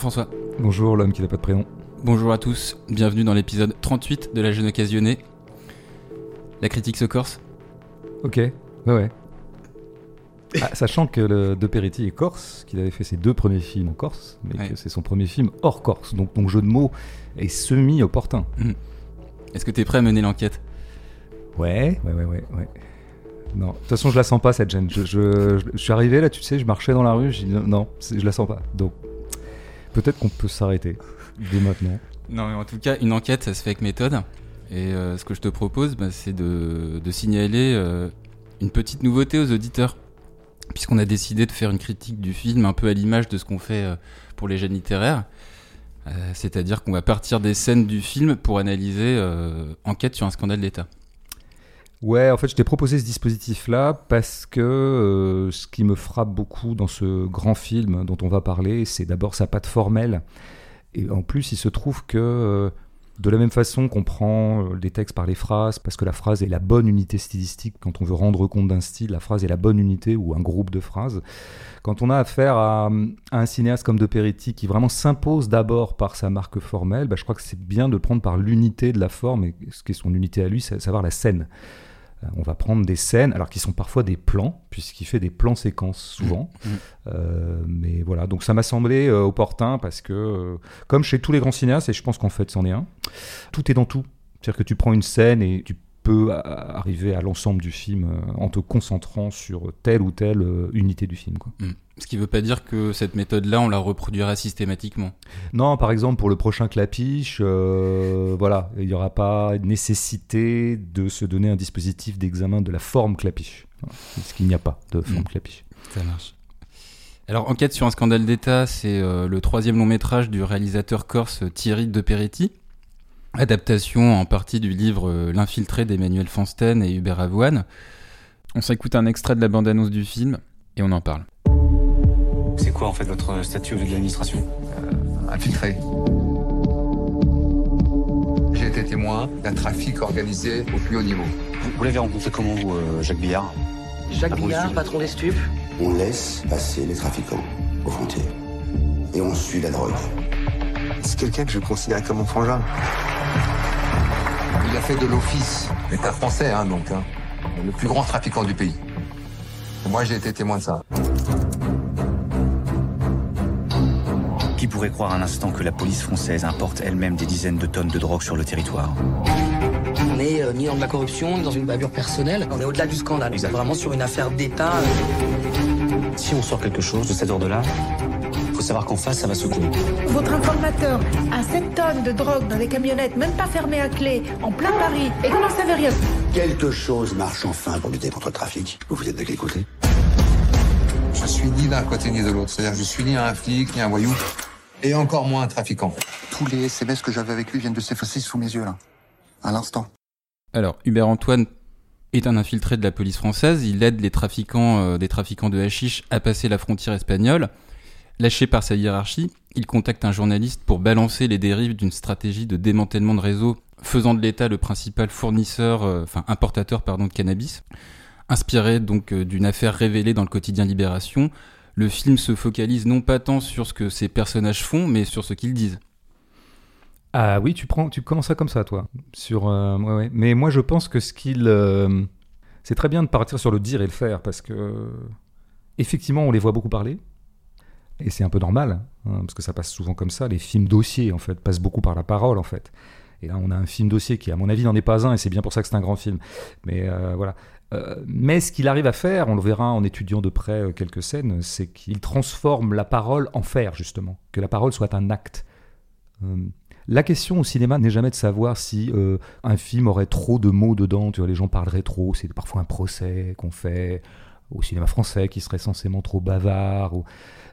Bonjour François. Bonjour l'homme qui n'a pas de prénom. Bonjour à tous, bienvenue dans l'épisode 38 de La Jeune Occasionnée. La critique se corse Ok, ouais ouais. Ah, sachant que le De Peretti est corse, qu'il avait fait ses deux premiers films en Corse, mais Ouais. que c'est son premier film hors Corse, donc ton jeu de mots est semi-opportun. Est-ce que t'es prêt à mener l'enquête? Ouais, ouais, ouais, ouais, ouais. Non, de toute façon, je la sens pas cette gêne. Je, je- je- je suis arrivé là, tu sais, je marchais dans la rue, j'ai dit non, je la sens pas. Donc, peut-être qu'on peut s'arrêter dès maintenant. Non mais en tout cas, une enquête, ça se fait avec méthode. Et euh, ce que je te propose, bah, c'est de, signaler euh, une petite nouveauté aux auditeurs. Puisqu'on a décidé de faire une critique du film un peu à l'image de ce qu'on fait euh, pour les jeunes littéraires. C'est-à-dire qu'on va partir des scènes du film pour analyser enquête sur un scandale d'État. Ouais, en fait, je t'ai proposé ce dispositif-là parce que euh, ce qui me frappe beaucoup dans ce grand film dont on va parler, c'est d'abord sa patte formelle. Et en plus, il se trouve que euh, de la même façon qu'on prend euh, des textes par les phrases, parce que la phrase est la bonne unité stylistique, quand on veut rendre compte d'un style, la phrase est la bonne unité ou un groupe de phrases. Quand on a affaire à, un cinéaste comme De Peretti qui vraiment s'impose d'abord par sa marque formelle, bah, je crois que c'est bien de prendre par l'unité de la forme, et ce qui est son unité à lui, c'est savoir la scène. On va prendre des scènes, alors qui sont parfois des plans, puisqu'il fait des plans séquences souvent. Mhm. Euh, mais voilà, donc ça m'a semblé euh, opportun parce que, euh, comme chez tous les grands cinéastes, et je pense qu'en fait c'en est un, tout est dans tout. C'est-à-dire que tu prends une scène et tu euh, arriver à l'ensemble du film euh, en te concentrant sur telle ou telle euh, unité du film. Quoi. Ce qui veut pas dire que cette méthode-là, on la reproduira systématiquement. Non, par exemple, pour le prochain clapiche, euh, voilà, il n'y aura pas nécessité de se donner un dispositif d'examen de la forme clapiche. Parce qu'il n'y a pas de forme Mm. clapiche. Ça marche. Alors, Enquête sur un scandale d'État, c'est euh, le troisième long métrage du réalisateur corse Thierry De Peretti. Adaptation en partie du livre euh, L'infiltré d'Emmanuel Fansten et Hubert Avoine. On s'écoute un extrait de la bande-annonce du film et on en parle. C'est quoi en fait votre statut au de l'administration infiltré. J'ai été témoin d'un trafic organisé au plus haut niveau. Vous, vous l'avez rencontré comment, vous, euh, Jacques Billard? Jacques Patron Billard, patron des stupes. On laisse passer les trafiquants aux frontières. Et on suit la drogue. C'est quelqu'un que je considère comme mon frangin. Il a fait de l'office, l'État français, hein, donc, hein, le plus grand trafiquant du pays. Et moi, j'ai été témoin de ça. Qui pourrait croire un instant que la police française importe elle-même des dizaines de tonnes de drogue sur le territoire? On n'est euh, ni dans de la corruption, ni dans une bavure personnelle. On est au-delà du scandale. On est vraiment sur une affaire d'État. Si on sort quelque chose de cet ordre-là, faut savoir qu'en face, ça va secouer. Votre informateur a 7 tonnes de drogue dans des camionnettes, même pas fermées à clé, en plein Paris, et vous n'en savez rien. Quelque chose marche enfin pour lutter contre le trafic. Vous vous êtes de quel côté Je suis ni d'un côté ni de l'autre. C'est-à-dire, je suis ni un flic, ni un voyou, et encore moins un trafiquant. Tous les SMS que j'avais avec lui viennent de s'effacer sous mes yeux, là. À l'instant. Alors, Hubert Antoine est un infiltré de la police française. Il aide les trafiquants, euh, des trafiquants de hashish à passer la frontière espagnole. Lâché par sa hiérarchie, il contacte un journaliste pour balancer les dérives d'une stratégie de démantèlement de réseau faisant de l'État le principal fournisseur, euh, enfin importateur pardon, de cannabis. Inspiré donc euh, d'une affaire révélée dans le quotidien Libération, le film se focalise non pas tant sur ce que ces personnages font, mais sur ce qu'ils disent. Ah oui, tu prends, tu commences ça comme ça, toi. Sur, euh, ouais, ouais. Mais moi, je pense que ce qu'il, euh, c'est très bien de partir sur le dire et le faire parce que effectivement, on les voit beaucoup parler et c'est un peu normal hein, parce que ça passe souvent comme ça. Les films dossiers, en fait, passent beaucoup par la parole, en fait. Et là, on a un film dossier qui, à mon avis, n'en est pas un et c'est bien pour ça que c'est un grand film. Mais euh, voilà. Euh, mais ce qu'il arrive à faire, on le verra en étudiant de près euh, quelques scènes, c'est qu'il transforme la parole en faire, justement. Que la parole soit un acte. Euh, la question au cinéma n'est jamais de savoir si un film aurait trop de mots dedans, tu vois, les gens parleraient trop, c'est parfois un procès qu'on fait au cinéma français qui serait censément trop bavard. ou-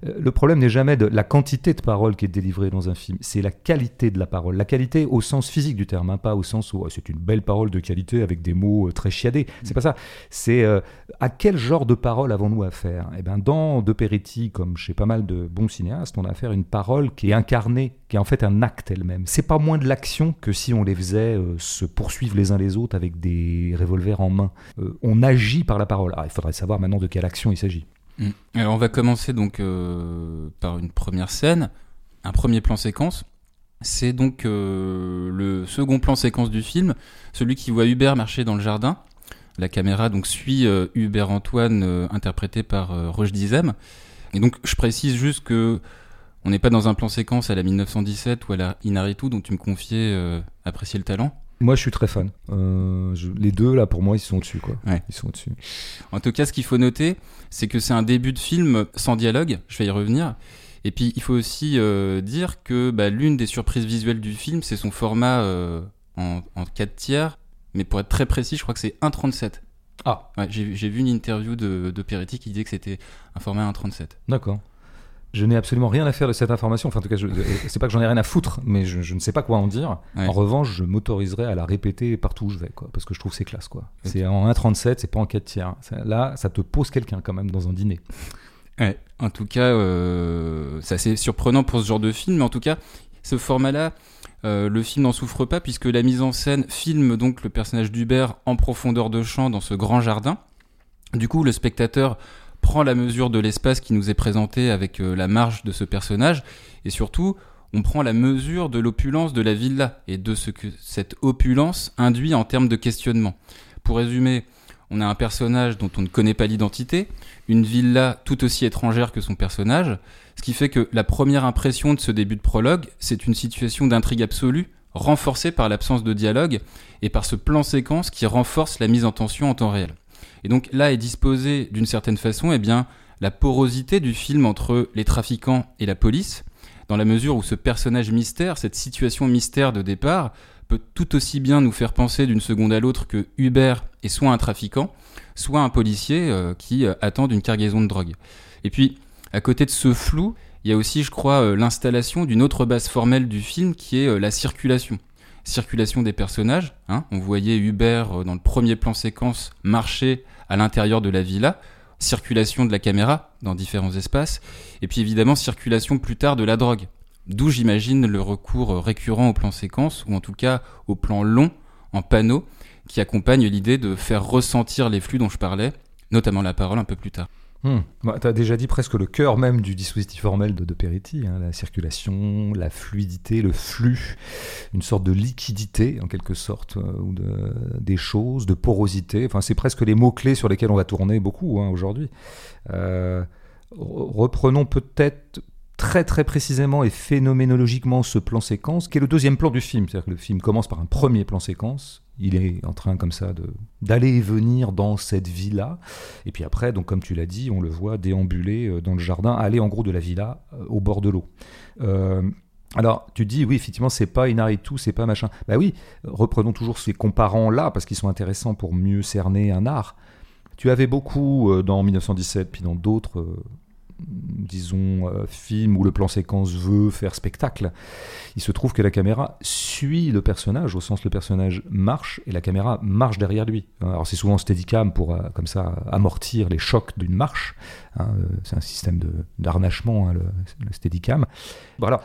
Le problème n'est jamais de la quantité de paroles qui est délivrée dans un film, c'est la qualité de la parole. La qualité au sens physique du terme, hein, pas au sens où oh, c'est une belle parole de qualité avec des mots euh, très chiadés. C'est pas ça. C'est euh, à quel genre de parole avons-nous affaire? Eh ben, dans De Peretti, comme chez pas mal de bons cinéastes, on a affaire à une parole qui est incarnée qui est en fait un acte elle-même. C'est pas moins de l'action que si on les faisait euh, se poursuivre les uns les autres avec des revolvers en main. Euh, on agit par la parole. Alors, il faudrait savoir maintenant de quelle action il s'agit. Mm. Alors on va commencer donc euh, par une première scène, un premier plan séquence. C'est donc euh, le second plan séquence du film, celui qui voit Hubert marcher dans le jardin. La caméra donc suit euh, Hubert Antoine, euh, interprété par euh, Roche Dizem. Et donc je précise juste que on n'est pas dans un plan séquence à la 1917 ou à la Inaritu dont tu me confiais euh, apprécier le talent. Moi, je suis très fan. Euh, je- les deux, là, pour moi, ils sont au-dessus. Quoi. Ouais. Ils sont au-dessus. En tout cas, ce qu'il faut noter, c'est que c'est un début de film sans dialogue. Je vais y revenir. Et puis, il faut aussi euh, dire que bah, l'une des surprises visuelles du film, c'est son format euh, en, en 4 tiers. Mais pour être très précis, je crois que c'est 1,37. Ah. Ouais, j'ai j'ai vu une interview de, de Peretti qui disait que c'était un format 1,37. D'accord. Je n'ai absolument rien à faire de cette information. Enfin, en tout cas, c'est pas que j'en ai rien à foutre, mais je, je ne sais pas quoi en dire. Ouais. En revanche, je m'autoriserai à la répéter partout où je vais, quoi, parce que je trouve c'est classe, quoi. C'est en 1,37, c'est pas en 4 tiers. Là, ça te pose quelqu'un quand même dans un dîner. Ouais, en tout cas, euh, c'est assez surprenant pour ce genre de film, mais en tout cas, ce format-là, euh, le film n'en souffre pas puisque la mise en scène filme donc le personnage d'Hubert en profondeur de champ dans ce grand jardin. Du coup, le spectateur prend la mesure de l'espace qui nous est présenté avec euh, la marge de ce personnage et surtout, on prend la mesure de l'opulence de la villa et de ce que cette opulence induit en termes de questionnement. Pour résumer, on a un personnage dont on ne connaît pas l'identité, une villa tout aussi étrangère que son personnage, ce qui fait que la première impression de ce début de prologue, c'est une situation d'intrigue absolue, renforcée par l'absence de dialogue et par ce plan séquence qui renforce la mise en tension en temps réel. Et donc là est disposée d'une certaine façon, eh bien, la porosité du film entre les trafiquants et la police, dans la mesure où ce personnage mystère, cette situation mystère de départ, peut tout aussi bien nous faire penser d'une seconde à l'autre que Hubert est soit un trafiquant, soit un policier euh, qui euh, attend d'une cargaison de drogue. Et puis, à côté de ce flou, il y a aussi, je crois, euh, l'installation d'une autre base formelle du film qui est la circulation. Circulation des personnages. hein. On voyait Hubert dans le premier plan séquence marcher à l'intérieur de la villa. Circulation de la caméra dans différents espaces. Et puis évidemment, circulation plus tard de la drogue. D'où j'imagine le recours récurrent au plan séquence, ou en tout cas au plan long, en panneau, qui accompagne l'idée de faire ressentir les flux dont je parlais, notamment la parole un peu plus tard. Hmm. Bah, tu as déjà dit presque le cœur même du dispositif formel de, de Peretti, hein, la circulation, la fluidité, le flux, une sorte de liquidité en quelque sorte, euh, des choses, de porosité. Enfin, c'est presque les mots-clés sur lesquels on va tourner beaucoup hein, aujourd'hui. Euh, re- reprenons peut-être très très précisément et phénoménologiquement ce plan séquence, qui est le deuxième plan du film. C'est-à-dire que le film commence par un premier plan séquence. Il est en train comme ça de d'aller et venir dans cette villa. Et puis après, donc comme tu l'as dit, on le voit déambuler euh, dans le jardin, aller en gros de la villa euh, au bord de l'eau. Euh, alors, tu dis, oui, effectivement, c'est pas Inaritu, c'est pas machin. Bah oui, reprenons toujours ces comparants-là, parce qu'ils sont intéressants pour mieux cerner un art. Tu avais beaucoup dans 1917, puis dans d'autres, disons, euh, films où le plan séquence veut faire spectacle. Il se trouve que la caméra suit le personnage, au sens le personnage marche, et la caméra marche derrière lui. Alors c'est souvent steadicam pour, euh, comme ça, amortir les chocs d'une marche. hein, euh, c'est un système d'harnachement, hein, le, le steadicam. Voilà.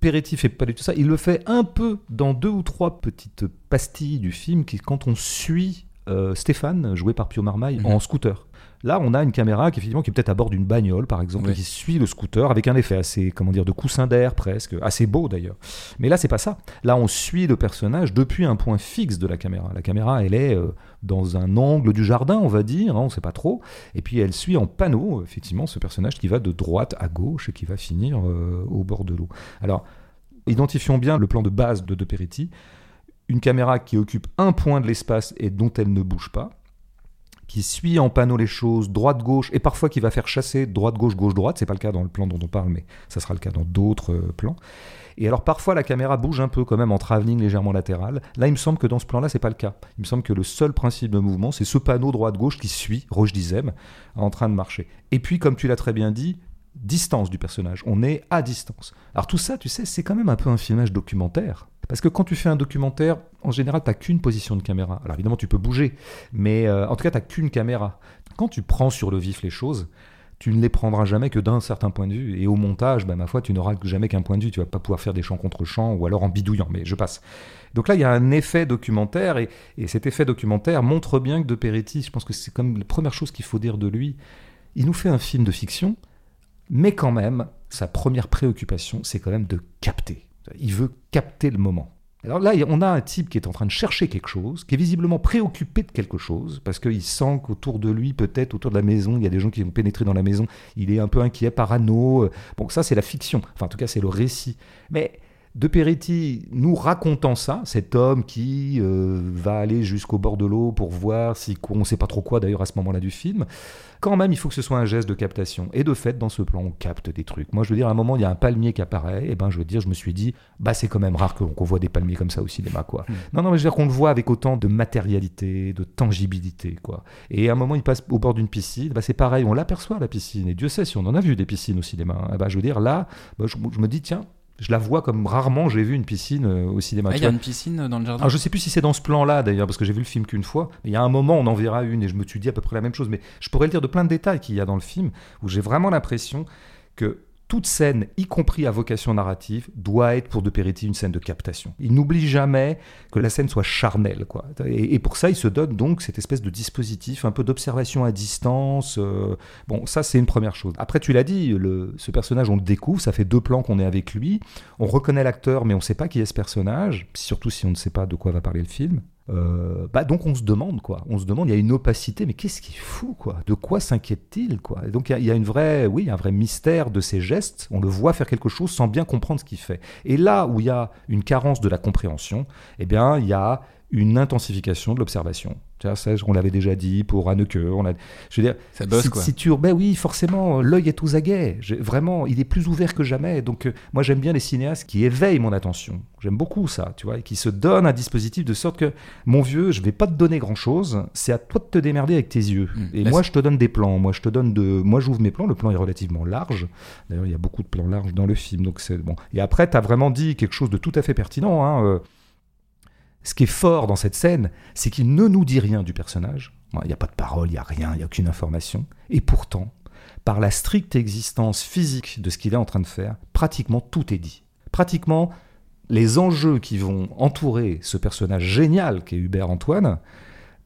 Peretti fait pas du tout ça. Il le fait un peu dans deux ou trois petites pastilles du film qui, quand on suit euh, Stéphane, joué par Pio Marmaille, Mhm. en scooter. Là, on a une caméra qui, effectivement, qui est peut-être à bord d'une bagnole, par exemple, qui suit le scooter avec un effet assez, comment dire, de coussin d'air presque, assez beau d'ailleurs. Mais là, c'est pas ça. Là, on suit le personnage depuis un point fixe de la caméra. La caméra, elle est euh, dans un angle du jardin, on va dire, hein, on sait pas trop. Et puis, elle suit en panneau, effectivement, ce personnage qui va de droite à gauche et qui va finir euh, au bord de l'eau. Alors, identifions bien le plan de base de De Peretti. Une caméra qui occupe un point de l'espace et dont elle ne bouge pas, qui suit en panneau les choses, droite-gauche, et parfois qui va faire chasser droite-gauche, gauche-droite. C'est pas le cas dans le plan dont on parle, mais ça sera le cas dans d'autres euh, plans. Et alors parfois la caméra bouge un peu quand même en travelling légèrement latéral. Là, il me semble que dans ce plan-là, c'est pas le cas. Il me semble que le seul principe de mouvement, c'est ce panneau droite-gauche qui suit Roche Dizem en train de marcher. Et puis, comme tu l'as très bien dit, distance du personnage. On est à distance. Alors tout ça, tu sais, c'est quand même un peu un filmage documentaire. Parce que quand tu fais un documentaire, en général, tu qu'une position de caméra. Alors évidemment, tu peux bouger, mais euh, en tout cas, tu qu'une caméra. Quand tu prends sur le vif les choses, tu ne les prendras jamais que d'un certain point de vue. Et au montage, bah, ma foi, tu n'auras jamais qu'un point de vue. Tu vas pas pouvoir faire des chants contre chants ou alors en bidouillant. Mais je passe. Donc là, il y a un effet documentaire et, et cet effet documentaire montre bien que De Peretti, je pense que c'est comme la première chose qu'il faut dire de lui. Il nous fait un film de fiction, mais quand même, sa première préoccupation, c'est quand même de capter. Il veut capter le moment. Alors là, on a un type qui est en train de chercher quelque chose, qui est visiblement préoccupé de quelque chose, parce qu'il sent qu'autour de lui, peut-être autour de la maison, il y a des gens qui vont pénétrer dans la maison. Il est un peu inquiet, parano. Bon, ça, c'est la fiction. Enfin, en tout cas, c'est le récit. Mais de Peretti nous racontant ça, cet homme qui euh, va aller jusqu'au bord de l'eau pour voir si on ne sait pas trop quoi d'ailleurs à ce moment-là du film, quand même il faut que ce soit un geste de captation. Et de fait, dans ce plan, on capte des trucs. Moi, je veux dire, à un moment, il y a un palmier qui apparaît, et ben je veux dire, je me suis dit, bah c'est quand même rare qu'on voit des palmiers comme ça au cinéma, quoi. Non, non, mais je veux dire qu'on le voit avec autant de matérialité, de tangibilité, quoi. Et à un moment, il passe au bord d'une piscine, bah c'est pareil, on l'aperçoit la piscine, et Dieu sait si on en a vu des piscines au cinéma. bah, je veux dire, là, bah, je, je me dis, tiens, je la vois comme rarement j'ai vu une piscine euh, au cinéma. Ah, il y a une piscine dans le jardin Alors, je sais plus si c'est dans ce plan-là d'ailleurs, parce que j'ai vu le film qu'une fois. Il y a un moment, on en verra une et je me suis dit à peu près la même chose. Mais je pourrais le dire de plein de détails qu'il y a dans le film où j'ai vraiment l'impression que toute scène, y compris à vocation narrative, doit être pour De Peretti une scène de captation. Il n'oublie jamais que la scène soit charnelle. Quoi. Et, pour ça, il se donne donc cette espèce de dispositif, un peu d'observation à distance. Euh, bon, ça, c'est une première chose. Après, tu l'as dit, ce personnage, on le découvre, ça fait deux plans qu'on est avec lui. On reconnaît l'acteur, mais on ne sait pas qui est ce personnage, surtout si on ne sait pas de quoi va parler le film. Euh, bah donc on se demande quoi, on se demande, il y a une opacité, mais qu'est-ce qu'il fout quoi? De quoi s'inquiète-t-il quoi? Et donc il y, a, il y, a une vraie, oui, un vrai mystère de ses gestes. On le voit faire quelque chose sans bien comprendre ce qu'il fait. Et là où il y a une carence de la compréhension, eh bien il y a une intensification de l'observation. Ça, on l'avait déjà dit pour Anneke. On a, je veux dire, ça bosse si, quoi. Si tu, ben oui, forcément, l'œil est aux aguets. Vraiment, il est plus ouvert que jamais. Donc, euh, moi, j'aime bien les cinéastes qui éveillent mon attention. J'aime beaucoup ça, tu vois, et qui se donnent un dispositif de sorte que, mon vieux, je vais pas te donner grand chose. C'est à toi de te démerder avec tes yeux. Mmh. Et moi, je te donne des plans. Moi, je te donne de, moi, j'ouvre mes plans. Le plan est relativement large. D'ailleurs, il y a beaucoup de plans larges dans le film. Donc, c'est bon. Et après, tu as vraiment dit quelque chose de tout à fait pertinent. Hein, euh, ce qui est fort dans cette scène, c'est qu'il ne nous dit rien du personnage. Il n'y a pas de parole, il n'y a rien, il n'y a aucune information. Et pourtant, par la stricte existence physique de ce qu'il est en train de faire, pratiquement tout est dit. Pratiquement, les enjeux qui vont entourer ce personnage génial qu'est Hubert Antoine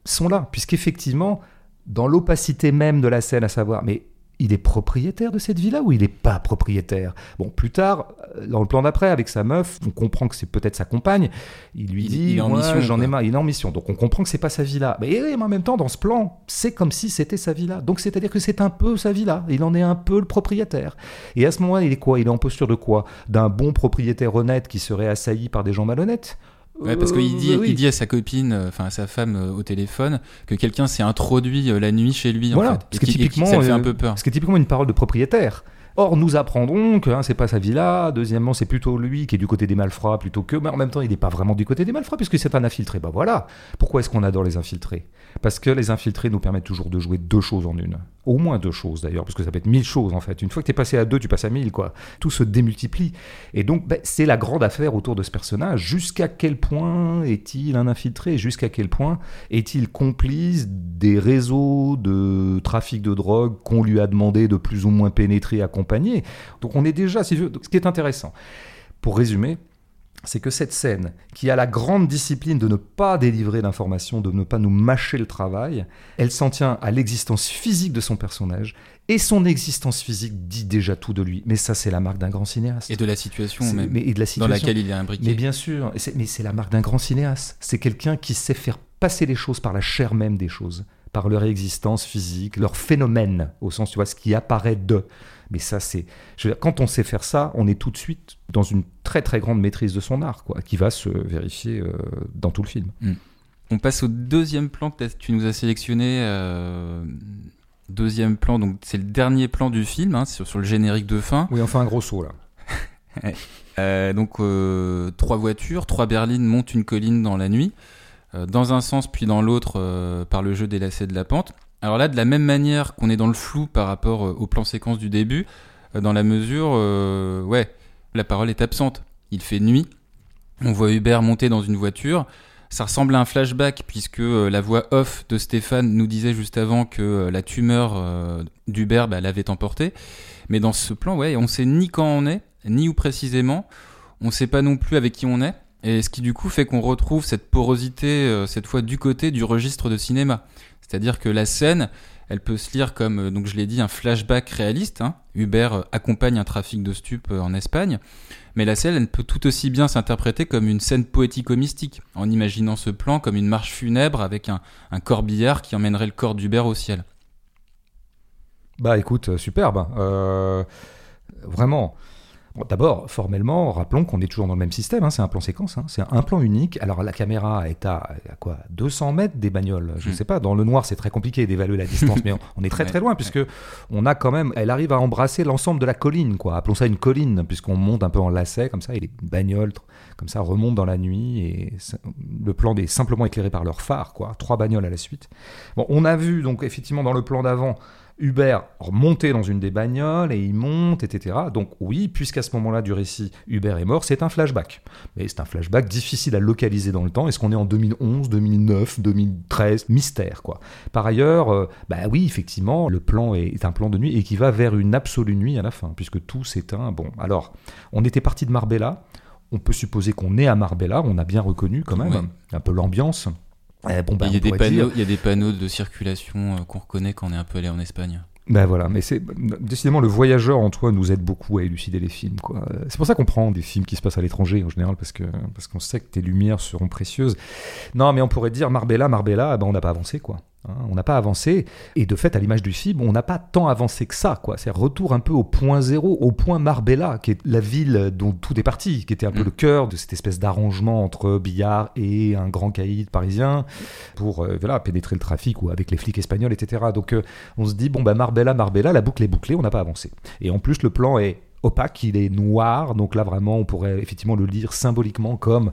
sont là, puisqu'effectivement, dans l'opacité même de la scène, à savoir, mais il est propriétaire de cette villa ou il n'est pas propriétaire? Bon, plus tard, dans le plan d'après, avec sa meuf, on comprend que c'est peut-être sa compagne. Il lui Il- dit il est en mission, j'en ai marre. Il est en mission. Donc on comprend que c'est pas sa villa. Mais, mais en même temps, dans ce plan, c'est comme si c'était sa villa. Donc c'est-à-dire que c'est un peu sa villa. Il en est un peu le propriétaire. Et à ce moment-là, il est quoi? Il est en posture de quoi? D'un bon propriétaire honnête qui serait assailli par des gens malhonnêtes? Ouais, parce qu'il dit, oui. il dit à sa copine, euh, enfin à sa femme euh, au téléphone, que quelqu'un s'est introduit euh, la nuit chez lui. Voilà, en fait, ce qui typiquement, ça fait un peu peur. Ce qui est typiquement une parole de propriétaire. Or, nous apprendrons que hein, c'est pas sa villa. Deuxièmement, c'est plutôt lui qui est du côté des malfrats plutôt que. Mais en même temps, il n'est pas vraiment du côté des malfrats puisque c'est un infiltré. Bah voilà. Pourquoi est-ce qu'on adore les infiltrés? Parce que les infiltrés nous permettent toujours de jouer deux choses en une. Au moins deux choses d'ailleurs, parce que ça peut être mille choses en fait. Une fois que tu es passé à deux, tu passes à mille quoi. Tout se démultiplie. Et donc, bah, c'est la grande affaire autour de ce personnage. Jusqu'à quel point est-il un infiltré? Jusqu'à quel point est-il complice des réseaux de trafic de drogue qu'on lui a demandé de plus ou moins pénétrer, accompagner Donc on est déjà, si veux, ce qui est intéressant. Pour résumer, c'est que cette scène, qui a la grande discipline de ne pas délivrer d'informations, de ne pas nous mâcher le travail, elle s'en tient à l'existence physique de son personnage, et son existence physique dit déjà tout de lui. Mais ça, c'est la marque d'un grand cinéaste. Et de la situation même, mais- et de la dans laquelle il est imbriqué. Mais bien sûr, mais c'est la marque d'un grand cinéaste. C'est quelqu'un qui sait faire passer les choses par la chair même des choses, par leur existence physique, leur phénomène, au sens, tu vois, ce qui apparaît de. Mais ça, c'est. je veux dire, Quand on sait faire ça, on est tout de suite dans une très très grande maîtrise de son art, quoi, qui va se vérifier euh, dans tout le film. On passe au deuxième plan que tu nous as sélectionné. euh, Deuxième plan, donc c'est le dernier plan du film, hein, sur, sur le générique de fin. Oui, on fait un gros saut là. Euh, donc trois voitures, trois berlines montent une colline dans la nuit, dans un sens puis dans l'autre par le jeu des lacets de la pente. Alors là, de la même manière qu'on est dans le flou par rapport euh, au plan séquence du début, euh, dans la mesure, euh, ouais, la parole est absente. Il fait nuit, on voit Hubert monter dans une voiture, Ça ressemble à un flashback puisque euh, la voix off de Stéphane nous disait juste avant que la tumeur d'Hubert bah, l'avait emporté. Mais dans ce plan, ouais, on sait ni quand on est, ni où précisément. On sait pas non plus avec qui on est. Et ce qui du coup fait qu'on retrouve cette porosité, cette fois du côté du registre de cinéma. C'est-à-dire que la scène, elle peut se lire comme, euh, donc je l'ai dit, un flashback réaliste. Hein. Hubert euh, accompagne un trafic de stupes euh, en Espagne. Mais la scène, elle peut tout aussi bien s'interpréter comme une scène poético-mystique, en imaginant ce plan comme une marche funèbre avec un, corbillard qui emmènerait le corps d'Hubert au ciel. Bah écoute, superbe. Euh, vraiment. D'abord, formellement, rappelons qu'on est toujours dans le même système, hein, c'est un plan séquence, hein, c'est un plan unique. Alors la caméra est à, à quoi 200 mètres des bagnoles, je ne Mm. sais pas, dans le noir c'est très compliqué d'évaluer la distance, mais on, on est très très loin, puisque on a quand même, elle arrive à embrasser l'ensemble de la colline, quoi. appelons ça une colline, puisqu'on monte un peu en lacet, comme ça, et les bagnoles, comme ça, remontent dans la nuit, et le plan est simplement éclairé par leur phare, quoi. trois bagnoles à la suite. Bon, on a vu donc effectivement dans le plan d'avant Hubert monter dans une des bagnoles et il monte, etc. Donc oui, puisqu'à ce moment-là du récit, Hubert est mort, c'est un flashback. Mais c'est un flashback difficile à localiser dans le temps. Est-ce qu'on est en 2011, 2009, 2013 Mystère, quoi. Par ailleurs, euh, bah oui, effectivement, le plan est, est un plan de nuit et qui va vers une absolue nuit à la fin, puisque tout s'éteint. Bon, alors, on était parti de Marbella. On peut supposer qu'on est à Marbella, on a bien reconnu quand même Ouais. un peu l'ambiance. Bon, bah, il, y a des dire- panneaux, il y a des panneaux de circulation euh, qu'on reconnaît quand on est un peu allé en Espagne. Ben voilà, mais c'est décidément le voyageur en toi nous aide beaucoup à élucider les films. quoi. Euh, C'est pour ça qu'on prend des films qui se passent à l'étranger en général parce que parce qu'on sait que tes lumières seront précieuses. Non, mais on pourrait dire Marbella, Marbella, ben on n'a pas avancé quoi. Hein, on n'a pas avancé et de fait à l'image du film, on n'a pas tant avancé que ça quoi. C'est retour un peu au point zéro, au point Marbella, qui est la ville dont tout est parti, qui était un peu Mm. le cœur de cette espèce d'arrangement entre Billard et un grand caïd parisien pour euh, voilà pénétrer le trafic ou avec les flics espagnols, etc. Donc euh, on se dit, bon, bah Marbella, Marbella, la boucle est bouclée, on n'a pas avancé. Et en plus, le plan est opaque, il est noir, donc là vraiment, on pourrait effectivement le lire symboliquement comme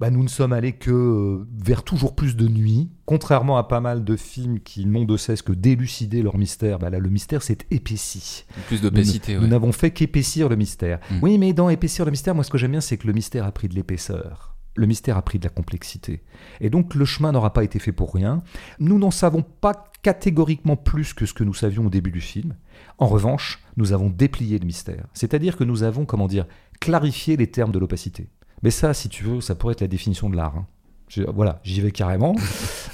bah, nous ne sommes allés que euh, vers toujours plus de nuit. Contrairement à pas mal de films qui n'ont de cesse que d'élucider leur mystère, bah là, le mystère s'est épaissi. Plus d'opacité, Nous ouais. n'avons fait qu'épaissir le mystère. Mm. Oui, mais dans épaissir le mystère, moi ce que j'aime bien, c'est que le mystère a pris de l'épaisseur. Le mystère a pris de la complexité. Et donc le chemin n'aura pas été fait pour rien. Nous n'en savons pas catégoriquement plus que ce que nous savions au début du film. En revanche, nous avons déplié le mystère. C'est-à-dire que nous avons, comment dire, clarifié les termes de l'opacité. Mais ça, si tu veux, ça pourrait être la définition de l'art. hein. Je- voilà, j'y vais carrément.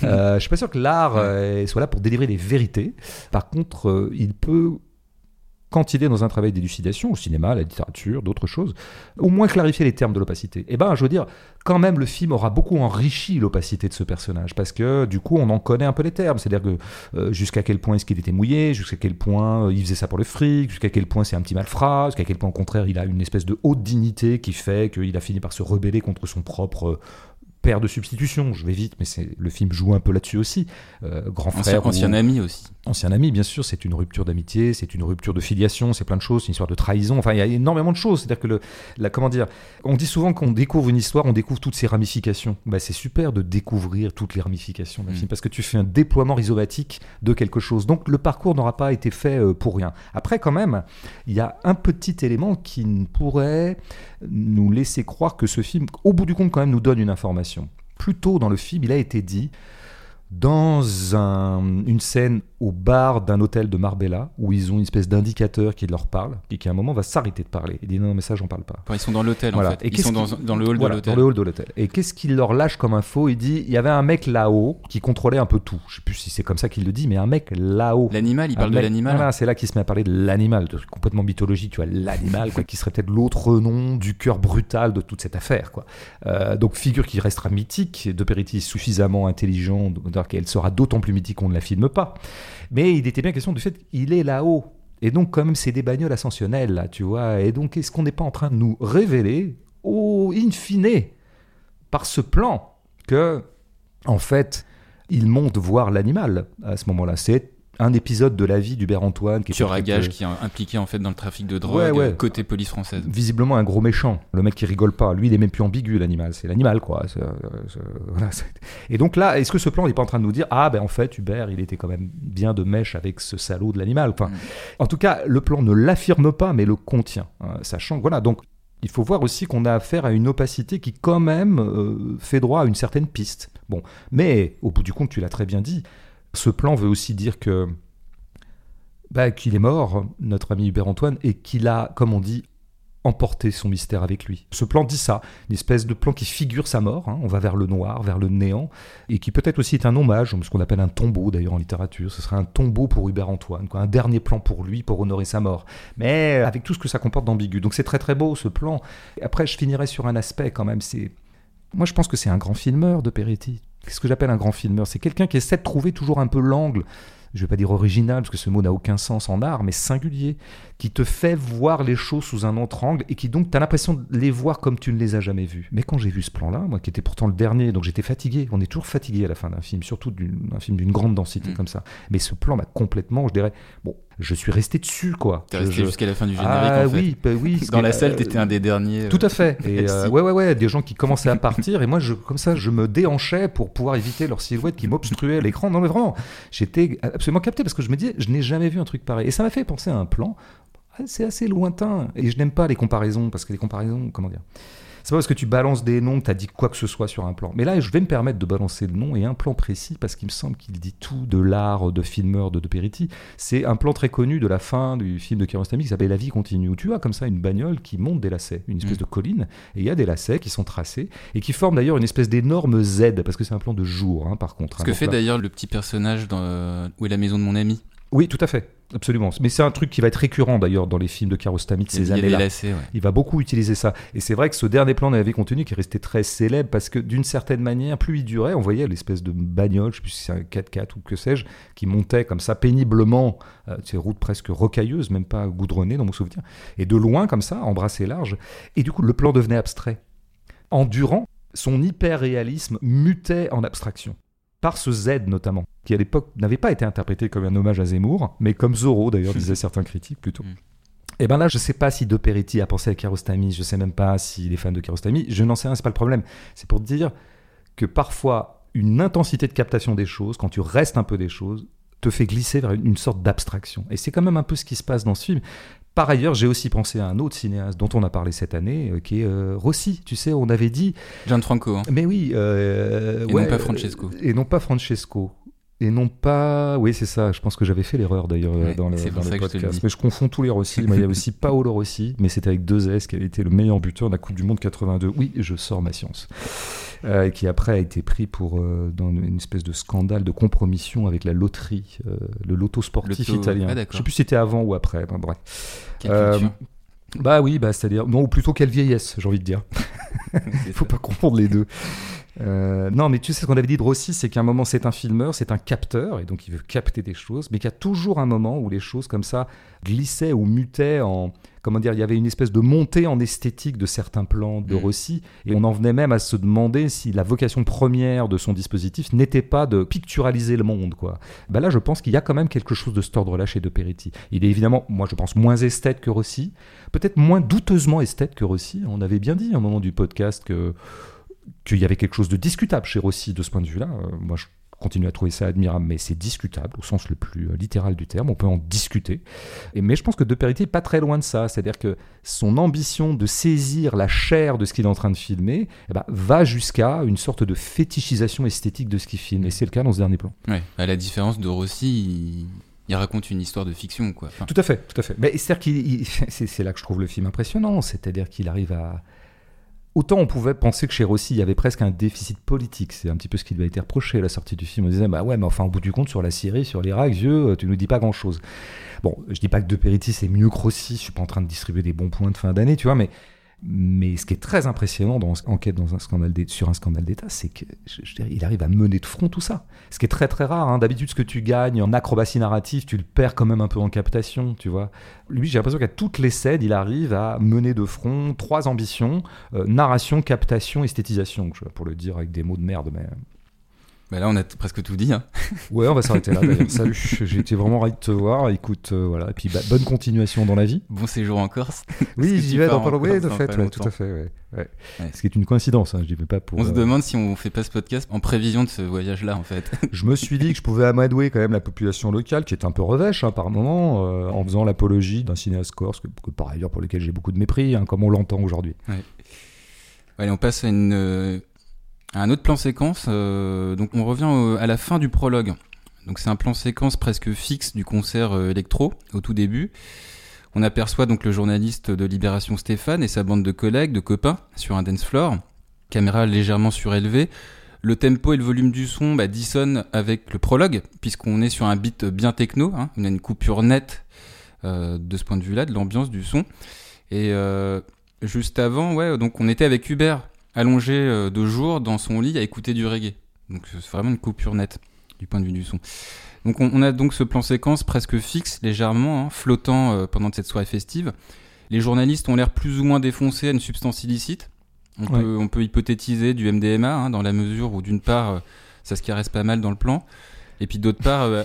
Euh, je suis pas sûr que l'art euh, soit là pour délivrer des vérités. Par contre, euh, il peut, quand il est dans un travail d'élucidation, au cinéma, à la littérature, d'autres choses, au moins clarifier les termes de l'opacité. Et ben, je veux dire, quand même, le film aura beaucoup enrichi l'opacité de ce personnage, parce que du coup, on en connaît un peu les termes. C'est-à-dire que euh, jusqu'à quel point est-ce qu'il était mouillé, jusqu'à quel point euh, il faisait ça pour le fric, jusqu'à quel point c'est un petit malfrat, jusqu'à quel point au contraire il a une espèce de haute dignité qui fait qu'il a fini par se rebeller contre son propre euh, père de substitution. Je vais vite, mais c'est le film joue un peu là-dessus aussi. Euh, grand Ancien, frère, ancien ou- ami aussi. ancien ami, bien sûr, c'est une rupture d'amitié, c'est une rupture de filiation, c'est plein de choses, c'est une histoire de trahison. Enfin, il y a énormément de choses. C'est-à-dire que le, la, comment dire, on dit souvent qu'on découvre une histoire, on découvre toutes ses ramifications. Bah, c'est super de découvrir toutes les ramifications d'un Mm. film parce que tu fais un déploiement rhizomatique de quelque chose. Donc le parcours n'aura pas été fait euh, pour rien. Après, quand même, il y a un petit élément qui pourrait nous laisser croire que ce film, au bout du compte, quand même, nous donne une information. Plus tôt dans le film, il a été dit dans un- une scène au bar d'un hôtel de Marbella où ils ont une espèce d'indicateur qui leur parle et qui à un moment va s'arrêter de parler. Il dit non, mais ça, j'en parle pas. Enfin, ils sont dans l'hôtel Voilà. en fait. Et Ils sont dans, le hall Voilà, de l'hôtel. Dans le hall de l'hôtel. Et qu'est-ce qu'il leur lâche comme info? Il dit il y avait un mec là-haut qui contrôlait un peu tout. Je sais plus si c'est comme ça qu'il le dit, mais un mec là-haut. L'animal, il parle de l'animal. Voilà, c'est là qu'il se met à parler de l'animal, de- complètement mythologique, tu vois, l'animal, quoi, qui serait peut-être l'autre nom du cœur brutal de toute cette affaire, quoi. Euh, donc figure qui restera mythique, De Peretti suffisamment intelligent, qu'elle sera d'autant plus mythique qu'on ne la filme pas. Mais il était bien question du fait qu'il est là-haut. Et donc quand même c'est des bagnoles ascensionnelles, là, tu vois. Et donc est-ce qu'on n'est pas en train de nous révéler, au in fine, par ce plan, que, en fait, il monte voir l'animal à ce moment-là? C'est un épisode de la vie d'Hubert Antoine qui est Tueur à gage euh, qui est impliqué en fait dans le trafic de drogue Ouais, ouais. euh, côté police française. visiblement un gros méchant. Le mec qui rigole pas. Lui, il est même plus ambigu, l'animal. C'est l'animal, quoi. C'est, euh, c'est- voilà, c'est- Et donc là, est-ce que ce plan n'est pas en train de nous dire Ah, ben en fait, Hubert, il était quand même bien de mèche avec ce salaud de l'animal. Enfin, Mm. En tout cas, le plan ne l'affirme pas, mais le contient. hein, sachant que, voilà, donc. il faut voir aussi qu'on a affaire à une opacité qui quand même euh, fait droit à une certaine piste. Bon, mais au bout du compte, tu l'as très bien dit, ce plan veut aussi dire que bah, qu'il est mort, notre ami Hubert Antoine, et qu'il a, comme on dit, emporté son mystère avec lui. Ce plan dit ça, une espèce de plan qui figure sa mort, hein. on va vers le noir, vers le néant, et qui peut-être aussi est un hommage, ce qu'on appelle un tombeau d'ailleurs en littérature, ce serait un tombeau pour Hubert Antoine, un dernier plan pour lui, pour honorer sa mort, mais avec tout ce que ça comporte d'ambigu. Donc c'est très très beau ce plan. Après je finirai sur un aspect quand même, c'est... Moi je pense que c'est un grand filmeur de Peretti. Qu'est-ce que j'appelle un grand filmeur C'est quelqu'un qui essaie de trouver toujours un peu l'angle je ne vais pas dire original, parce que ce mot n'a aucun sens en art, mais singulier, qui te fait voir les choses sous un autre angle et qui donc, tu as l'impression de les voir comme tu ne les as jamais vues. Mais quand j'ai vu ce plan-là, moi qui était pourtant le dernier, donc j'étais fatigué, on est toujours fatigué à la fin d'un film, surtout d'un film d'une grande densité mm. comme ça. Mais ce plan m'a complètement, je dirais, bon, je suis resté dessus, quoi. T'es resté jusqu'à la fin du générique, ah, en fait. Oui, bah oui. Dans la salle, t'étais un des derniers. Tout à fait. Et euh, ouais, ouais, ouais, des gens qui commençaient à partir, et moi, je, comme ça, je me déhanchais pour pouvoir éviter leur silhouette qui m'obstruait l'écran. Non, mais vraiment, j'étais absolument capté parce que je me disais, je n'ai jamais vu un truc pareil. Et ça m'a fait penser à un plan. C'est assez lointain. Et je n'aime pas les comparaisons, parce que les comparaisons, comment dire c'est pas parce que tu balances des noms que tu as dit quoi que ce soit sur un plan. Mais là, je vais me permettre de balancer le nom et un plan précis parce qu'il me semble qu'il dit tout de l'art de filmeur de De Peretti. C'est un plan très connu de la fin du film de Kiarostami qui s'appelle La vie continue, où tu as comme ça une bagnole qui monte des lacets, une espèce mm. de colline, et il y a des lacets qui sont tracés et qui forment d'ailleurs une espèce d'énorme Z parce que c'est un plan de jour, hein, par contre. Ce hein. que fait d'ailleurs le petit personnage dans euh, Où est la maison de mon ami? Oui, tout à fait. Absolument. Mais c'est un truc qui va être récurrent d'ailleurs dans les films de Kiarostami de ces années-là. Il va beaucoup utiliser ça. Et c'est vrai que ce dernier plan de la vie continue qui est resté très célèbre parce que d'une certaine manière, plus il durait, on voyait l'espèce de bagnole, je sais plus si c'est un 4x4 ou que sais-je, qui montait comme ça péniblement, euh, ces routes presque rocailleuses, même pas goudronnées dans mon souvenir, et de loin comme ça, embrassé large. Et du coup, le plan devenait abstrait. Endurant, son hyper-réalisme mutait en abstraction par ce Z notamment, qui à l'époque n'avait pas été interprété comme un hommage à Zemmour, mais comme Zorro d'ailleurs, disaient certains critiques plutôt. Mm. Et ben là, je sais pas si De Peretti a pensé à Kiarostami, je sais même pas s'il est fan de Kiarostami, je n'en sais rien, c'est pas le problème. C'est pour dire que parfois, une intensité de captation des choses, quand tu restes un peu des choses, te fait glisser vers une sorte d'abstraction. Et c'est quand même un peu ce qui se passe dans ce film. Par ailleurs, j'ai aussi pensé à un autre cinéaste dont on a parlé cette année, euh, qui est euh, Rossi. Tu sais, on avait dit. Gianfranco. Hein. Mais oui. Euh, et non pas Francesco. Et non pas Francesco. Et non pas. Oui, c'est ça. Je pense que j'avais fait l'erreur d'ailleurs dans le, dans le podcast. mais je confonds tous les Rossi. il y a aussi Paolo Rossi, mais c'était avec deux S, qui avait été le meilleur buteur de la Coupe du Monde 82. Oui, je sors ma science. Euh, qui après a été pris pour euh, dans une espèce de scandale de compromission avec la loterie, euh, le loto sportif italien. Je je sais plus si c'était avant ou après. bref. bah oui, bah c'est-à-dire non, ou plutôt quelle vieillesse, j'ai envie de dire. Il faut pas confondre les deux. non, mais tu sais ce qu'on avait dit de Rossi, c'est qu'à un moment c'est un filmeur, c'est un capteur, et donc il veut capter des choses, mais qu'il y a toujours un moment où les choses comme ça glissaient ou mutaient en, comment dire, il y avait une espèce de montée en esthétique de certains plans de mm. Rossi, et on en venait même à se demander si la vocation première de son dispositif n'était pas de picturaliser le monde, quoi. Ben là, je pense qu'il y a quand même quelque chose de cet ordre-là chez De Peretti. Il est évidemment, moi, je pense moins esthète que Rossi, peut-être moins douteusement esthète que Rossi. On avait bien dit à un moment du podcast que qu'il y avait quelque chose de discutable chez Rossi de ce point de vue-là. Euh, moi, je continue à trouver ça admirable, mais c'est discutable au sens le plus euh, littéral du terme. On peut en discuter. Et, mais je pense que De Peretti est pas très loin de ça. C'est-à-dire que son ambition de saisir la chair de ce qu'il est en train de filmer eh ben, va jusqu'à une sorte de fétichisation esthétique de ce qu'il filme. Et c'est le cas dans ce dernier plan. Ouais, à la différence de Rossi, il raconte une histoire de fiction, quoi. Tout à fait, tout à fait. Mais c'est là que je trouve le film impressionnant, c'est-à-dire qu'il arrive à, Autant on pouvait penser que chez Rossi, il y avait presque un déficit politique. C'est un petit peu ce qui lui a été reproché à la sortie du film. On disait, bah ouais, mais enfin, au bout du compte, sur la Syrie, sur l'Irak, euh, tu nous dis pas grand chose. Bon, je dis pas que De Peretti c'est mieux que Rossi, je suis pas en train de distribuer des bons points de fin d'année, tu vois, mais mais ce qui est très impressionnant dans Enquête dans un scandale sur un scandale d'État, c'est qu'il arrive à mener de front tout ça. Ce qui est très très rare. Hein. D'habitude, ce que tu gagnes en acrobatie narrative, tu le perds quand même un peu en captation, tu vois. Lui, j'ai l'impression qu'à toutes les scènes, il arrive à mener de front trois ambitions euh, narration, captation, esthétisation, pour le dire avec des mots de merde. Mais... Bah là, on a presque tout dit. Hein. Ouais, on va s'arrêter là. Salut, j'ai été vraiment ravi de te voir. Écoute, euh, voilà. Et puis, bah, bonne continuation dans la vie. Bon séjour en Corse. Oui, j'y vais dans pas longtemps. Oui, de fait, ouais, tout à fait. Ouais. Ouais. Ouais. Ce qui est une coïncidence, hein, je dis pas pour. On se euh, demande si on fait pas ce podcast en prévision de ce voyage-là, en fait. Je me suis dit que je pouvais amadouer quand même la population locale, qui est un peu revêche hein, par moment, euh, en faisant l'apologie d'un cinéaste corse, que, que par ailleurs pour lequel j'ai beaucoup de mépris, comme on l'entend aujourd'hui. Allez, on passe à, une, un autre plan séquence. euh, donc, on revient à la fin du prologue. Donc, c'est un plan séquence presque fixe du concert euh, électro au tout début. On aperçoit donc le journaliste de Libération Stéphane et sa bande de collègues, de copains, sur un dance floor. Caméra légèrement surélevée. Le tempo et le volume du son bah, dissonnent avec le prologue, puisqu'on est sur un beat bien techno. Hein. On a une coupure nette euh, de ce point de vue-là, de l'ambiance du son. Et juste avant, ouais, donc on était avec Hubert, allongé euh, de jour dans son lit à écouter du reggae. Donc c'est vraiment une coupure nette du point de vue du son. Donc on, on a donc ce plan séquence presque fixe, légèrement, hein, flottant euh, pendant cette soirée festive. Les journalistes ont l'air plus ou moins défoncés à une substance illicite. On, Ouais. peut, on peut hypothétiser du MDMA, hein, dans la mesure où d'une part, euh, ça se caresse pas mal dans le plan, et puis d'autre part, euh,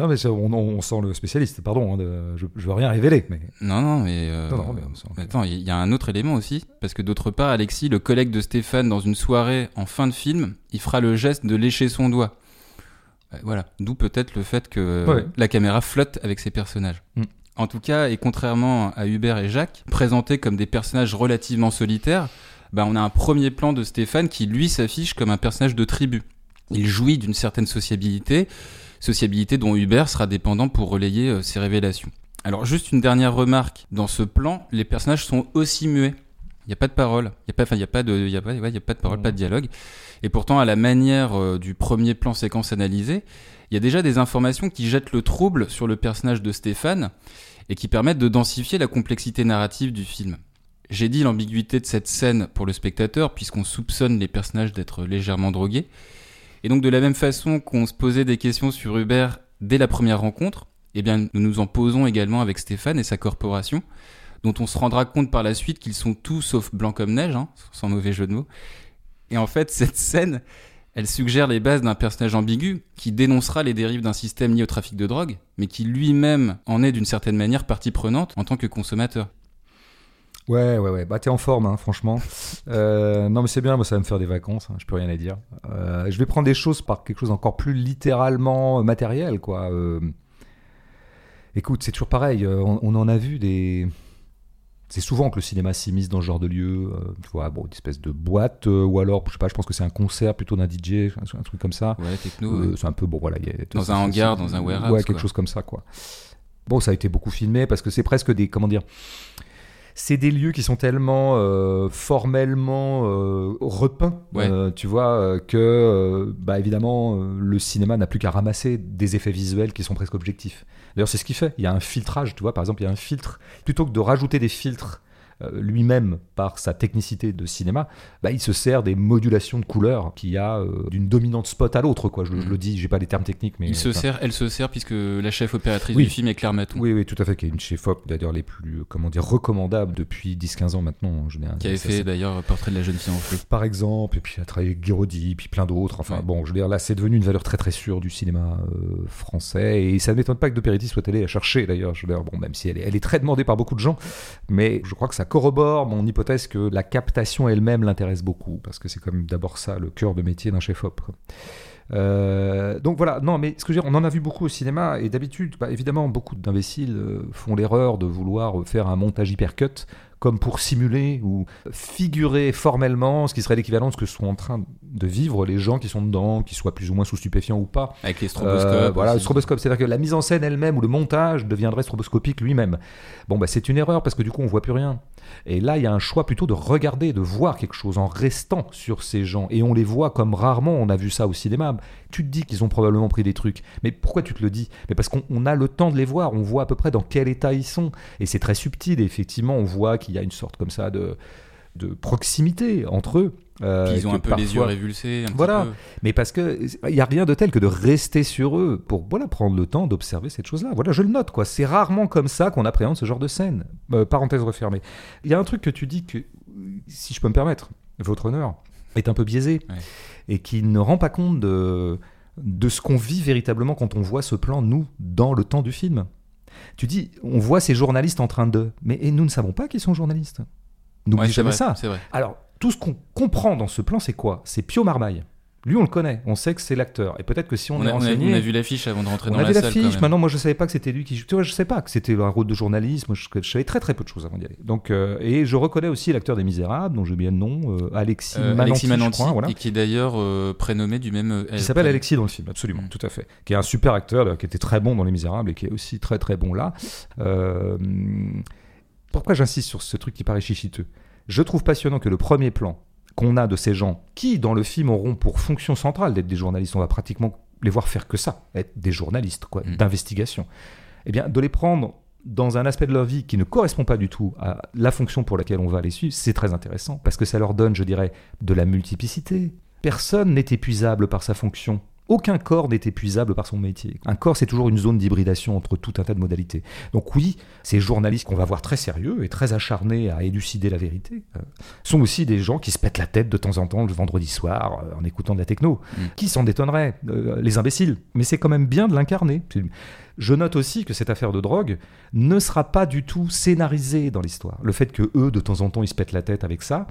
Non, mais ça, on, on sent le spécialiste, pardon, hein, de- je, je veux rien révéler, mais. Non, non, mais. euh, Non, non, mais on sent que- attends, il y, a un autre élément aussi. Parce que d'autre part, Alexis, le collègue de Stéphane, dans une soirée en fin de film, il fera le geste de lécher son doigt. Euh, voilà. D'où peut-être le fait que Ouais. la caméra flotte avec ses personnages. Mm. En tout cas, et contrairement à Hubert et Jacques, présentés comme des personnages relativement solitaires, bah, on a un premier plan de Stéphane qui, lui, s'affiche comme un personnage de tribu. Il jouit d'une certaine sociabilité, sociabilité dont Hubert sera dépendant pour relayer euh, ses révélations. Alors juste une dernière remarque, dans ce plan, les personnages sont aussi muets. Il n'y a pas de parole, il n'y a pas, y a pas de, y a pas, a pas de parole, pas de dialogue. Et pourtant, à la manière euh, du premier plan séquence analysé, il y a déjà des informations qui jettent le trouble sur le personnage de Stéphane et qui permettent de densifier la complexité narrative du film. J'ai dit l'ambiguïté de cette scène pour le spectateur puisqu'on soupçonne les personnages d'être légèrement drogués. Et donc de la même façon qu'on se posait des questions sur Hubert dès la première rencontre, eh bien nous nous en posons également avec Stéphane et sa corporation, dont on se rendra compte par la suite qu'ils sont tous sauf blancs comme neige, hein, sans mauvais jeu de mots. Et en fait, cette scène, elle suggère les bases d'un personnage ambigu qui dénoncera les dérives d'un système lié au trafic de drogue, mais qui lui-même en est d'une certaine manière partie prenante en tant que consommateur. Ouais, ouais, ouais. Bah, t'es en forme, hein, franchement. Euh, non, mais c'est bien, moi, ça va me faire des vacances, hein, je peux rien à dire. Euh, je vais prendre des choses par quelque chose encore plus littéralement matériel, quoi. Euh, écoute, c'est toujours pareil, euh, on, on en a vu des. C'est souvent que le cinéma s'immisce dans ce genre de lieu, euh, tu vois, bon, une espèce de boîte, euh, ou alors, je sais pas, je pense que c'est un concert plutôt d'un DJ, un, un truc comme ça. Ouais, techno. Euh, c'est un peu, bon, voilà. il y a- Dans un hangar, dans un warehouse, Ouais, quelque quoi. chose comme ça, quoi. Bon, ça a été beaucoup filmé parce que c'est presque des, comment dire, c'est des lieux qui sont tellement euh, formellement euh, repeints, Ouais. euh, tu vois, que, bah, évidemment, le cinéma n'a plus qu'à ramasser des effets visuels qui sont presque objectifs. D'ailleurs, c'est ce qu'il fait. Il y a un filtrage, tu vois, par exemple, il y a un filtre. Plutôt que de rajouter des filtres lui-même par sa technicité de cinéma, bah, il se sert des modulations de couleurs qu'il y a euh, d'une dominante spot à l'autre, quoi. Je, je le dis, j'ai pas les termes techniques, mais Il se enfin, sert, elle se sert puisque la chef opératrice Oui. du film est Claire Maton, oui, oui, tout à fait, qui est une chef-op, d'ailleurs, les plus, euh, comment dire, recommandables depuis 10-15 ans maintenant, en général. qui avait Ça, fait d'ailleurs Portrait de la jeune fille en feu. par exemple, et puis elle a travaillé avec Guiraudy, puis plein d'autres. Enfin Ouais. bon, je veux dire, là, c'est devenu une valeur très très sûre du cinéma euh, français, et ça ne m'étonne pas que De Peretti soit allé la chercher d'ailleurs. Je veux dire, bon, même si elle est, elle est très demandée par beaucoup de gens, mais je crois que ça corrobore mon hypothèse que la captation elle-même l'intéresse beaucoup, parce que c'est quand même d'abord ça le cœur de métier d'un chef-op. Euh, donc voilà, non, mais ce que je veux dire, on en a vu beaucoup au cinéma, et d'habitude, bah, évidemment, beaucoup d'imbéciles euh, font l'erreur de vouloir faire un montage hypercut comme pour simuler ou figurer formellement ce qui serait l'équivalent de ce que sont en train de vivre les gens qui sont dedans, qu'ils soient plus ou moins sous stupéfiants ou pas. Avec les stroboscopes. Euh, voilà, le stroboscope, c'est-à-dire que la mise en scène elle-même ou le montage deviendrait stroboscopique lui-même. Bon, bah, c'est une erreur parce que du coup, on voit plus rien. Et là, il y a un choix plutôt de regarder, de voir quelque chose en restant sur ces gens. Et on les voit comme rarement on a vu ça au cinéma. Tu te dis qu'ils ont probablement pris des trucs. Mais pourquoi tu te le dis? Mais parce qu'on on a le temps de les voir. On voit à peu près dans quel état ils sont. Et c'est très subtil. Et effectivement, on voit qu'il y a une sorte comme ça de proximité entre eux. Euh, Puis ils ont un peu les yeux révulsés. un petit Voilà. peu. mais parce que il y a rien de tel que de rester sur eux pour voilà prendre le temps d'observer cette chose-là. Voilà, je le note quoi. C'est rarement comme ça qu'on appréhende ce genre de scène. Euh, parenthèse refermée. Il y a un truc que tu dis que, si je peux me permettre, votre honneur. est un peu biaisé Ouais. et qui ne rend pas compte de, de ce qu'on vit véritablement quand on voit ce plan, nous, dans le temps du film. Tu dis, on voit ces journalistes en train de... Mais et nous ne savons pas qu'ils sont journalistes. N'oublie Ouais, jamais vrai, ça. C'est vrai. Alors, tout ce qu'on comprend dans ce plan, c'est quoi? C'est Pio Marmaille. Lui, on le connaît, on sait que c'est l'acteur. Et peut-être que si on, On, est a, on a- renseigné... on a vu l'affiche avant de rentrer On dans a la vu salle. l'affiche, quand même. maintenant moi je savais pas que c'était lui qui. Tu vois, je sais pas que c'était un rôle de journaliste, moi je, je savais très très peu de choses avant d'y aller. Donc, euh, et je reconnais aussi l'acteur des Misérables, dont j'ai oublié le nom, euh, Alexis Euh, Mananti, Alexis je Mananti, crois, voilà. et qui est d'ailleurs euh, prénommé du même. Qui s'appelle. Alexis dans le film, absolument, Mm. tout à fait. Qui est un super acteur, qui était très bon dans Les Misérables et qui est aussi très très bon là. Pourquoi j'insiste sur ce truc qui paraît chichiteux? Je trouve passionnant que le premier plan qu'on a de ces gens qui, dans le film, auront pour fonction centrale d'être des journalistes, on va pratiquement les voir faire que ça, être des journalistes, quoi, Mm. d'investigation. Eh bien, de les prendre dans un aspect de leur vie qui ne correspond pas du tout à la fonction pour laquelle on va les suivre, c'est très intéressant parce que ça leur donne, je dirais, de la multiplicité. Personne n'est épuisable par sa fonction. Aucun corps n'est épuisable par son métier. Un corps, c'est toujours une zone d'hybridation entre tout un tas de modalités. Donc oui, ces journalistes qu'on va voir très sérieux et très acharnés à élucider la vérité euh, sont aussi des gens qui se pètent la tête de temps en temps le vendredi soir euh, en écoutant de la techno. Mm. Qui s'en détonnerait Euh, Les imbéciles? Mais c'est quand même bien de l'incarner. Je note aussi que cette affaire de drogue ne sera pas du tout scénarisée dans l'histoire. Le fait que eux, de temps en temps, ils se pètent la tête avec ça,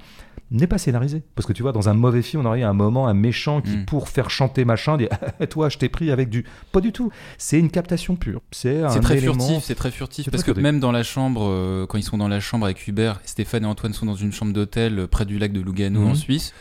n'est pas scénarisé. Parce que tu vois, dans un mauvais film, on aurait eu un moment, un méchant qui, Mm. pour faire chanter machin, dit Toi, je t'ai pris avec du. Pas du tout. C'est une captation pure. C'est un C'est très élément- furtif, c'est très furtif. Parce très que même dans la chambre, euh, quand ils sont dans la chambre avec Hubert, Stéphane et Antoine sont dans une chambre d'hôtel euh, près du lac de Lugano en Suisse.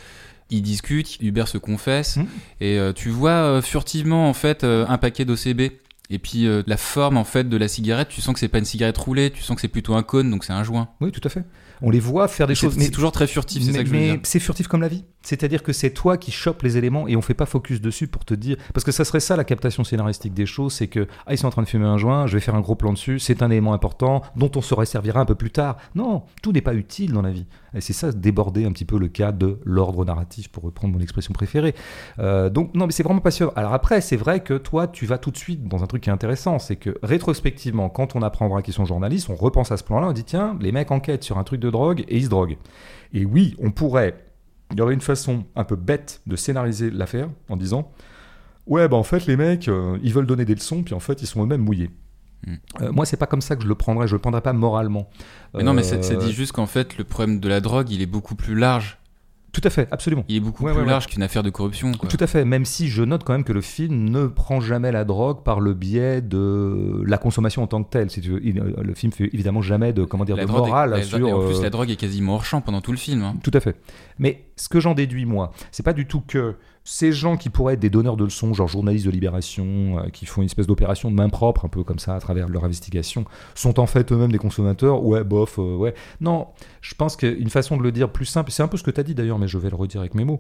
Ils discutent, Hubert se confesse, Mhm. et euh, tu vois euh, furtivement en fait euh, un paquet d'OCB. Et puis la forme en fait de la cigarette, tu sens que c'est pas une cigarette roulée, tu sens que c'est plutôt un cône, donc c'est un joint. Oui, tout à fait. On les voit faire des choses. c'est toujours très furtif, c'est mais, ça que je veux mais c'est furtif comme la vie. C'est-à-dire que c'est toi qui chopes les éléments et on fait pas focus dessus pour te dire. Parce que ça serait ça la captation scénaristique des choses c'est que, ah, ils sont en train de fumer un joint, je vais faire un gros plan dessus, c'est un élément important dont on se resservira un peu plus tard. Non, tout n'est pas utile dans la vie. Et c'est ça, déborder un petit peu le cas de l'ordre narratif, pour reprendre mon expression préférée. Euh, donc, non, mais c'est vraiment passionnant. Alors après, c'est vrai que toi, tu vas tout de suite dans un truc qui est intéressant. C'est que rétrospectivement, quand on apprendra qu'ils sont journalistes, on repense à ce plan-là, on dit tiens, les mecs enquêtent sur un truc de drogue et ils se droguent. Et oui, on pourrait. Il y aurait une façon un peu bête de scénariser l'affaire en disant Ouais, bah en fait, les mecs, euh, ils veulent donner des leçons, puis en fait, ils sont eux-mêmes mouillés. Mm. Euh, moi, c'est pas comme ça que je le prendrais, je le prendrais pas moralement. Mais non, mais Euh, ça, ça dit juste qu'en fait le problème de la drogue, il est beaucoup plus large. Tout à fait, absolument. Il est beaucoup Ouais, plus ouais, ouais. large qu'une affaire de corruption. Quoi. Tout à fait, même si je note quand même que le film ne prend jamais la drogue par le biais de la consommation en tant que telle. Si tu veux, il- euh, le film fait évidemment jamais de comment dire La de est- morale la- sur. et en plus, euh, la drogue est quasiment hors champ pendant tout le film. hein. Tout à fait. Mais ce que j'en déduis, moi, c'est pas du tout que ces gens qui pourraient être des donneurs de leçons, genre journalistes de libération, euh, qui font une espèce d'opération de main propre, un peu comme ça, à travers leur investigation, sont en fait eux-mêmes des consommateurs? Ouais, bof, euh, ouais. Non, je pense qu'une façon de le dire plus simple, c'est un peu ce que tu as dit d'ailleurs, mais je vais le redire avec mes mots,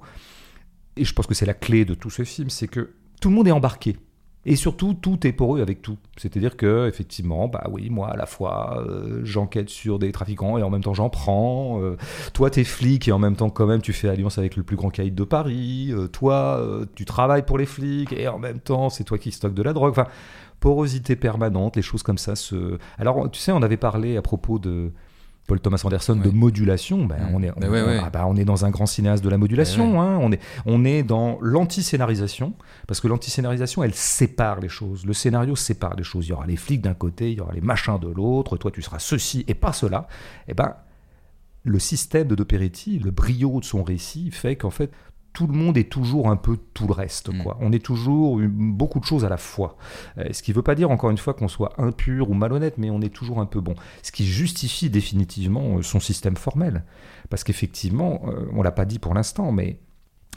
et je pense que c'est la clé de tout ce film, c'est que tout le monde est embarqué. Et surtout, tout est pour eux avec tout. C'est-à-dire que, effectivement, bah oui, moi, à la fois, euh, j'enquête sur des trafiquants et en même temps, j'en prends. euh, toi, t'es flic et en même temps, quand même, tu fais alliance avec le plus grand caïd de Paris. euh, toi, tu travailles pour les flics et en même temps, c'est toi qui stocke de la drogue. Enfin, porosité permanente, les choses comme ça se. Alors, tu sais, on avait parlé à propos de. Paul Thomas Anderson de modulation, ben, Mm. on, est, Bah ouais, ouais. ah bah, on est dans un grand cinéaste de la modulation, Ouais, hein, on, est, on est dans l'anti-scénarisation, parce que l'anti-scénarisation, elle sépare les choses. Le scénario sépare les choses. Il y aura les flics d'un côté, il y aura les machins de l'autre, toi tu seras ceci et pas cela. Et ben, le système de De Peretti, le brio de son récit, fait qu'en fait, tout le monde est toujours un peu tout le reste. Mm. Quoi. On est toujours beaucoup de choses à la fois. Euh, ce qui ne veut pas dire, encore une fois, qu'on soit impur ou malhonnête, mais on est toujours un peu bon. Ce qui justifie définitivement euh, son système formel. Parce qu'effectivement, euh, on l'a pas dit pour l'instant, mais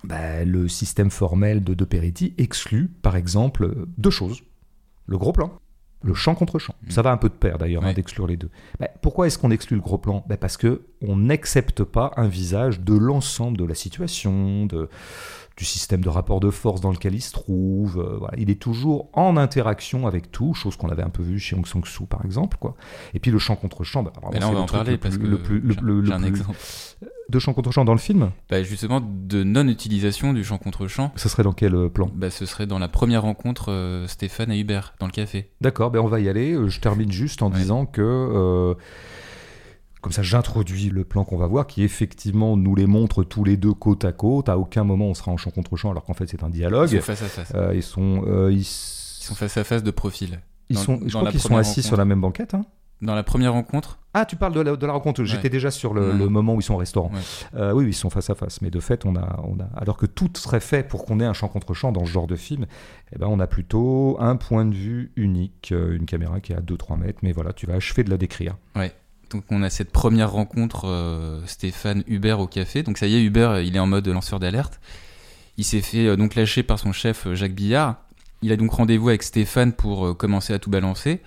bah, le système formel de De Peretti exclut, par exemple, deux choses. Le gros plan, le champ contre champ. Mm. Ça va un peu de pair d'ailleurs, hein, d'exclure les deux. Bah, pourquoi est-ce qu'on exclut le gros plan? Bah, Parce que on n'accepte pas un visage de l'ensemble de la situation, de, du système de rapport de force dans lequel il se trouve. euh, voilà. Il est toujours en interaction avec tout, chose qu'on avait un peu vu chez Aung San Suu par exemple. Quoi. Et puis le champ contre champ, bah, vraiment, là, on va en parler parce que le plus, le, j'ai- le- le j'ai un exemple. de champ contre champ dans le film. Bah, justement, de non-utilisation du champ contre champ, Ce serait dans quel euh, plan? Bah, ce serait dans la première rencontre euh, Stéphane et Hubert dans le café. D'accord, ben on va y aller. Je termine juste en Ouais. disant que euh, Comme ça, j'introduis le plan qu'on va voir, qui effectivement nous les montre tous les deux côte à côte. À aucun moment on sera en champ contre champ, alors qu'en fait c'est un dialogue. Ils sont face à face. Euh, ils sont, euh, ils, Ils sont face à face de profil. ils Dans- sont, je crois qu'ils sont assis rencontre. sur la même banquette. hein. Dans la première rencontre, Ah, tu parles de la, de la rencontre. J'étais Ouais. déjà sur le, le moment où ils sont au restaurant. Ouais. Euh, oui, ils sont face à face. Mais de fait, on a, on a, alors que tout serait fait pour qu'on ait un champ contre champ dans ce genre de film, eh ben, on a plutôt un point de vue unique, une caméra qui est à 2-3 mètres. Mais voilà, tu vas achever de la décrire. Donc on a cette première rencontre euh, Stéphane Hubert au café. Donc ça y est, Hubert, il est en mode lanceur d'alerte. Il s'est fait euh, donc lâcher par son chef euh, Jacques Billard. Il a donc rendez-vous avec Stéphane pour commencer à tout balancer.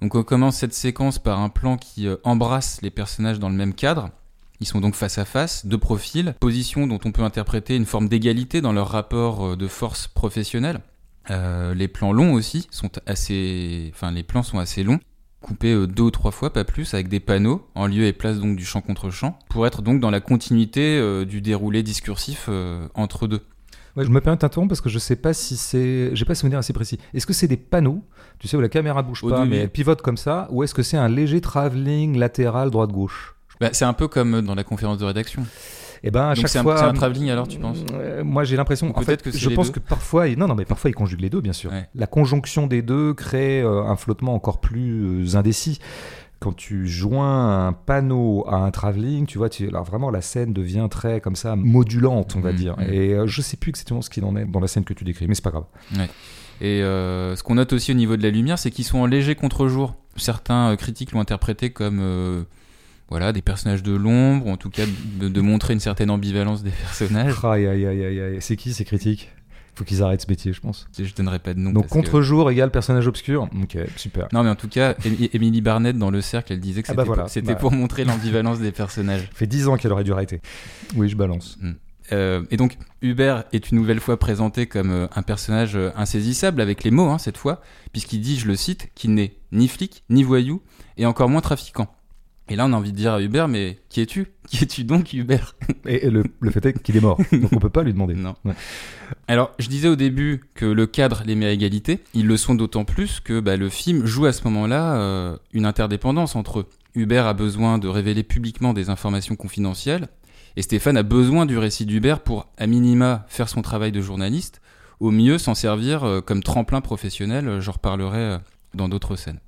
Donc on commence cette séquence par un plan qui embrasse les personnages dans le même cadre. Ils sont donc face à face, de profil, position dont on peut interpréter une forme d'égalité dans leur rapport de force professionnelle. Les plans longs aussi sont assez, enfin les plans sont assez longs, coupés euh, deux ou trois fois, pas plus, avec des panneaux en lieu et place donc du champ contre champ, pour être donc dans la continuité euh, du déroulé discursif euh, entre deux. Ouais, je me permets de t'interrompre parce que je sais pas si c'est. J'ai pas souvenir assez précis. Est-ce que c'est des panneaux, tu sais, où la caméra bouge Au pas, début. mais elle pivote comme ça, ou est-ce que c'est un léger travelling latéral droite-gauche? Bah, c'est un peu comme dans la conférence de rédaction. Eh ben, à Donc chaque fois. c'est un travelling alors, tu penses Euh, Moi, j'ai l'impression. En fait, que je pense deux. que parfois, non, non, mais parfois, ils conjuguent les deux, bien sûr. Ouais. La conjonction des deux crée euh, un flottement encore plus euh, indécis. Quand tu joins un panneau à un travelling, tu vois, tu, alors vraiment la scène devient très comme ça modulante, on va Mhm, dire. mhm. Et euh, je sais plus exactement ce qu'il en est dans la scène que tu décris, mais c'est pas grave. Et euh, ce qu'on note aussi au niveau de la lumière, c'est qu'ils sont en léger contre-jour. Certains euh, critiques l'ont interprété comme voilà, des personnages de l'ombre, ou en tout cas de, de montrer une certaine ambivalence des personnages. Aïe, aïe, aïe, aïe, aïe. C'est qui ces critiques? Faut qu'ils arrêtent ce métier, je pense. Je donnerai pas de nom. Donc parce que- contre-jour égale personnage obscur. Ok, super. Non, mais en tout cas, Em- Emily Barnett dans Le Cercle, elle disait que Ah c'était bah voilà. pour, c'était Bah. pour montrer l'ambivalence des personnages. Ça fait 10 ans qu'elle aurait dû arrêter. Oui, je balance. Euh, et donc, Hubert est une nouvelle fois présenté comme euh, un personnage euh, insaisissable avec les mots, hein, cette fois, puisqu'il dit, je le cite, qu'il n'est ni flic, ni voyou, et encore moins trafiquant. Et là, on a envie de dire à Hubert, mais qui es-tu? Qui es-tu donc, Hubert? Et, le, le fait est qu'il est mort. Donc on peut pas lui demander. Non. Ouais. Alors, je disais au début que le cadre les met à égalité. Ils le sont d'autant plus que bah, le film joue à ce moment-là euh, une interdépendance entre eux. Hubert a besoin de révéler publiquement des informations confidentielles, et Stéphane a besoin du récit d'Hubert pour, à minima, faire son travail de journaliste, au mieux s'en servir euh, comme tremplin professionnel, euh, j'en reparlerai euh, dans d'autres scènes.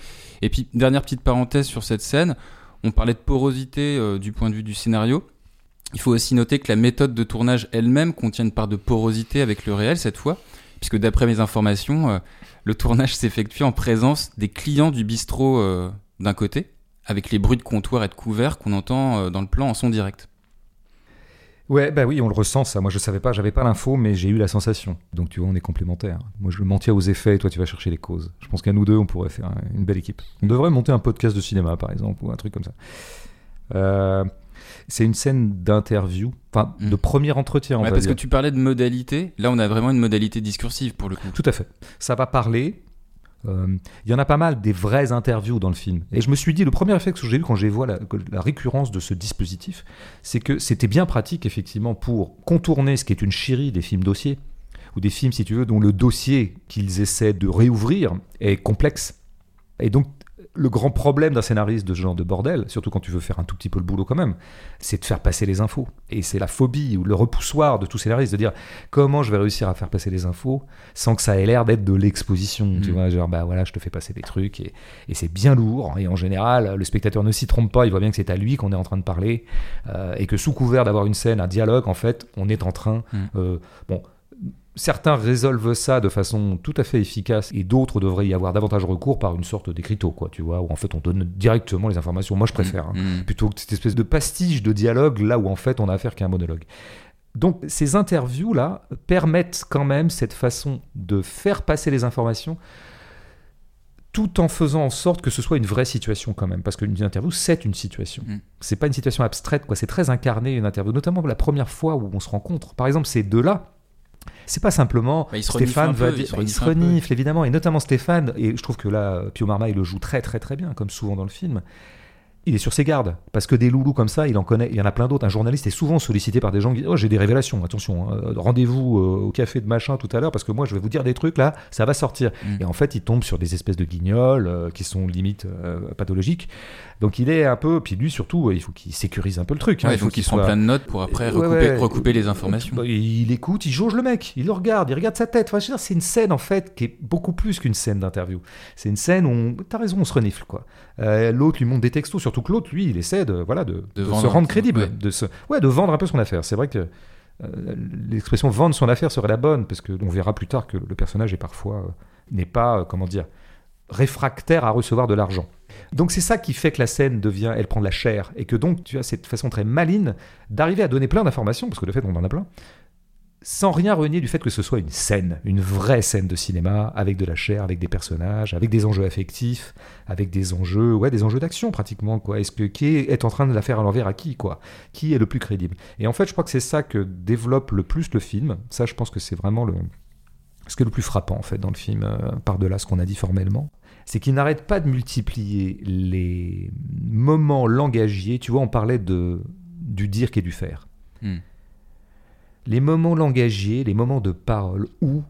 Et puis, dernière petite parenthèse sur cette scène, on parlait de porosité euh, du point de vue du scénario. Il faut aussi noter que la méthode de tournage elle-même contient une part de porosité avec le réel cette fois, puisque d'après mes informations, euh, le tournage s'effectue en présence des clients du bistrot euh, d'un côté, avec les bruits de comptoir et de couverts qu'on entend dans le plan en son direct. Ouais, bah oui, on le ressent ça. Moi, je savais pas, j'avais pas l'info, mais j'ai eu la sensation. Donc, tu vois, on est complémentaires. Moi, je m'en tiens aux effets et toi, tu vas chercher les causes. Je pense qu'à nous deux, on pourrait faire un- une belle équipe. On devrait monter un podcast de cinéma, par exemple, ou un truc comme ça. Euh, c'est une scène d'interview, enfin, Mm. de premier entretien, on Ouais, va parce dire. que tu parlais de modalité, là on a vraiment une modalité discursive pour le coup. Tout à fait. Ça va parler. Euh, Il y en a pas mal des vraies interviews dans le film. Et je me suis dit, le premier effet que j'ai eu quand j'ai vu la, la récurrence de ce dispositif, c'est que c'était bien pratique, effectivement, pour contourner ce qui est une chérie des films dossiers, ou des films, si tu veux, dont le dossier qu'ils essaient de réouvrir est complexe. Et donc, le grand problème d'un scénariste de ce genre de bordel, surtout quand tu veux faire un tout petit peu le boulot quand même, c'est de faire passer les infos. Et c'est la phobie ou le repoussoir de tout scénariste de dire comment je vais réussir à faire passer les infos sans que ça ait l'air d'être de l'exposition. Tu Mm. vois, genre, bah voilà, je te fais passer des trucs et, et c'est bien lourd. Et en général, le spectateur ne s'y trompe pas, il voit bien que c'est à lui qu'on est en train de parler euh, et que sous couvert d'avoir une scène, un dialogue, en fait, on est en train. Mm. euh, bon. Certains résolvent ça de façon tout à fait efficace et d'autres devraient y avoir davantage recours par une sorte d'écriteau, quoi, tu vois, où en fait on donne directement les informations. Moi je préfère. hein Mm. plutôt que cette espèce de pastiche de dialogue là où en fait on a affaire qu'à un monologue. Donc ces interviews là permettent quand même cette façon de faire passer les informations tout en faisant en sorte que ce soit une vraie situation quand même parce qu'une interview c'est une situation. Mm. C'est pas une situation abstraite quoi, c'est très incarné une interview notamment la première fois où on se rencontre. Par exemple, ces deux là c'est pas simplement Bah, Stéphane peu, va dire, bah, il se renifle évidemment. Et notamment Stéphane et je trouve que là Pio Marmaille le joue très très très bien comme souvent dans le film il est sur ses gardes. Parce que des loulous comme ça, il en connaît. Il y en a plein d'autres. Un journaliste est souvent sollicité par des gens qui disent Oh, j'ai des révélations, attention, hein, rendez-vous euh, au café de machin tout à l'heure, parce que moi, je vais vous dire des trucs là, ça va sortir. Mm. Et en fait, il tombe sur des espèces de guignols euh, qui sont limite euh, pathologiques. Donc il est un peu. Puis lui, surtout, il faut qu'il sécurise un peu le truc. hein. Ouais, il faut qu'il soit- plein de notes pour après recouper, ouais. recouper les informations. Bah, Il écoute, il jauge le mec, il le regarde, il regarde sa tête. Enfin, c'est une scène en fait qui est beaucoup plus qu'une scène d'interview. C'est une scène où, on- t'as raison, on se renifle quoi. Euh, l'autre lui montre des textos, surtout que l'autre, lui, il essaie de, voilà, de, se rendre crédible, ouais. de se, ouais, de vendre un peu son affaire. C'est vrai que euh, l'expression vendre son affaire serait la bonne, parce que on verra plus tard que le personnage est parfois euh, n'est pas, euh, comment dire, réfractaire à recevoir de l'argent. Donc c'est ça qui fait que la scène devient, elle prend de la chair, et que donc tu as cette façon très maligne d'arriver à donner plein d'informations, parce que de fait on en a plein, sans rien renier du fait que ce soit une scène, une vraie scène de cinéma, avec de la chair, avec des personnages, avec des enjeux affectifs, avec des enjeux, ouais, des enjeux d'action pratiquement, quoi. Est-ce que qui est en train de la faire à l'envers à qui, quoi? Qui est le plus crédible? Et en fait, je crois que c'est ça que développe le plus le film. Ça, je pense que c'est vraiment le ce qui est le plus frappant en fait dans le film, euh, par-delà ce qu'on a dit formellement, c'est qu'il n'arrête pas de multiplier les moments langagiers. Tu vois, on parlait de du dire et du faire. Hmm. Les moments langagiers, les moments de parole où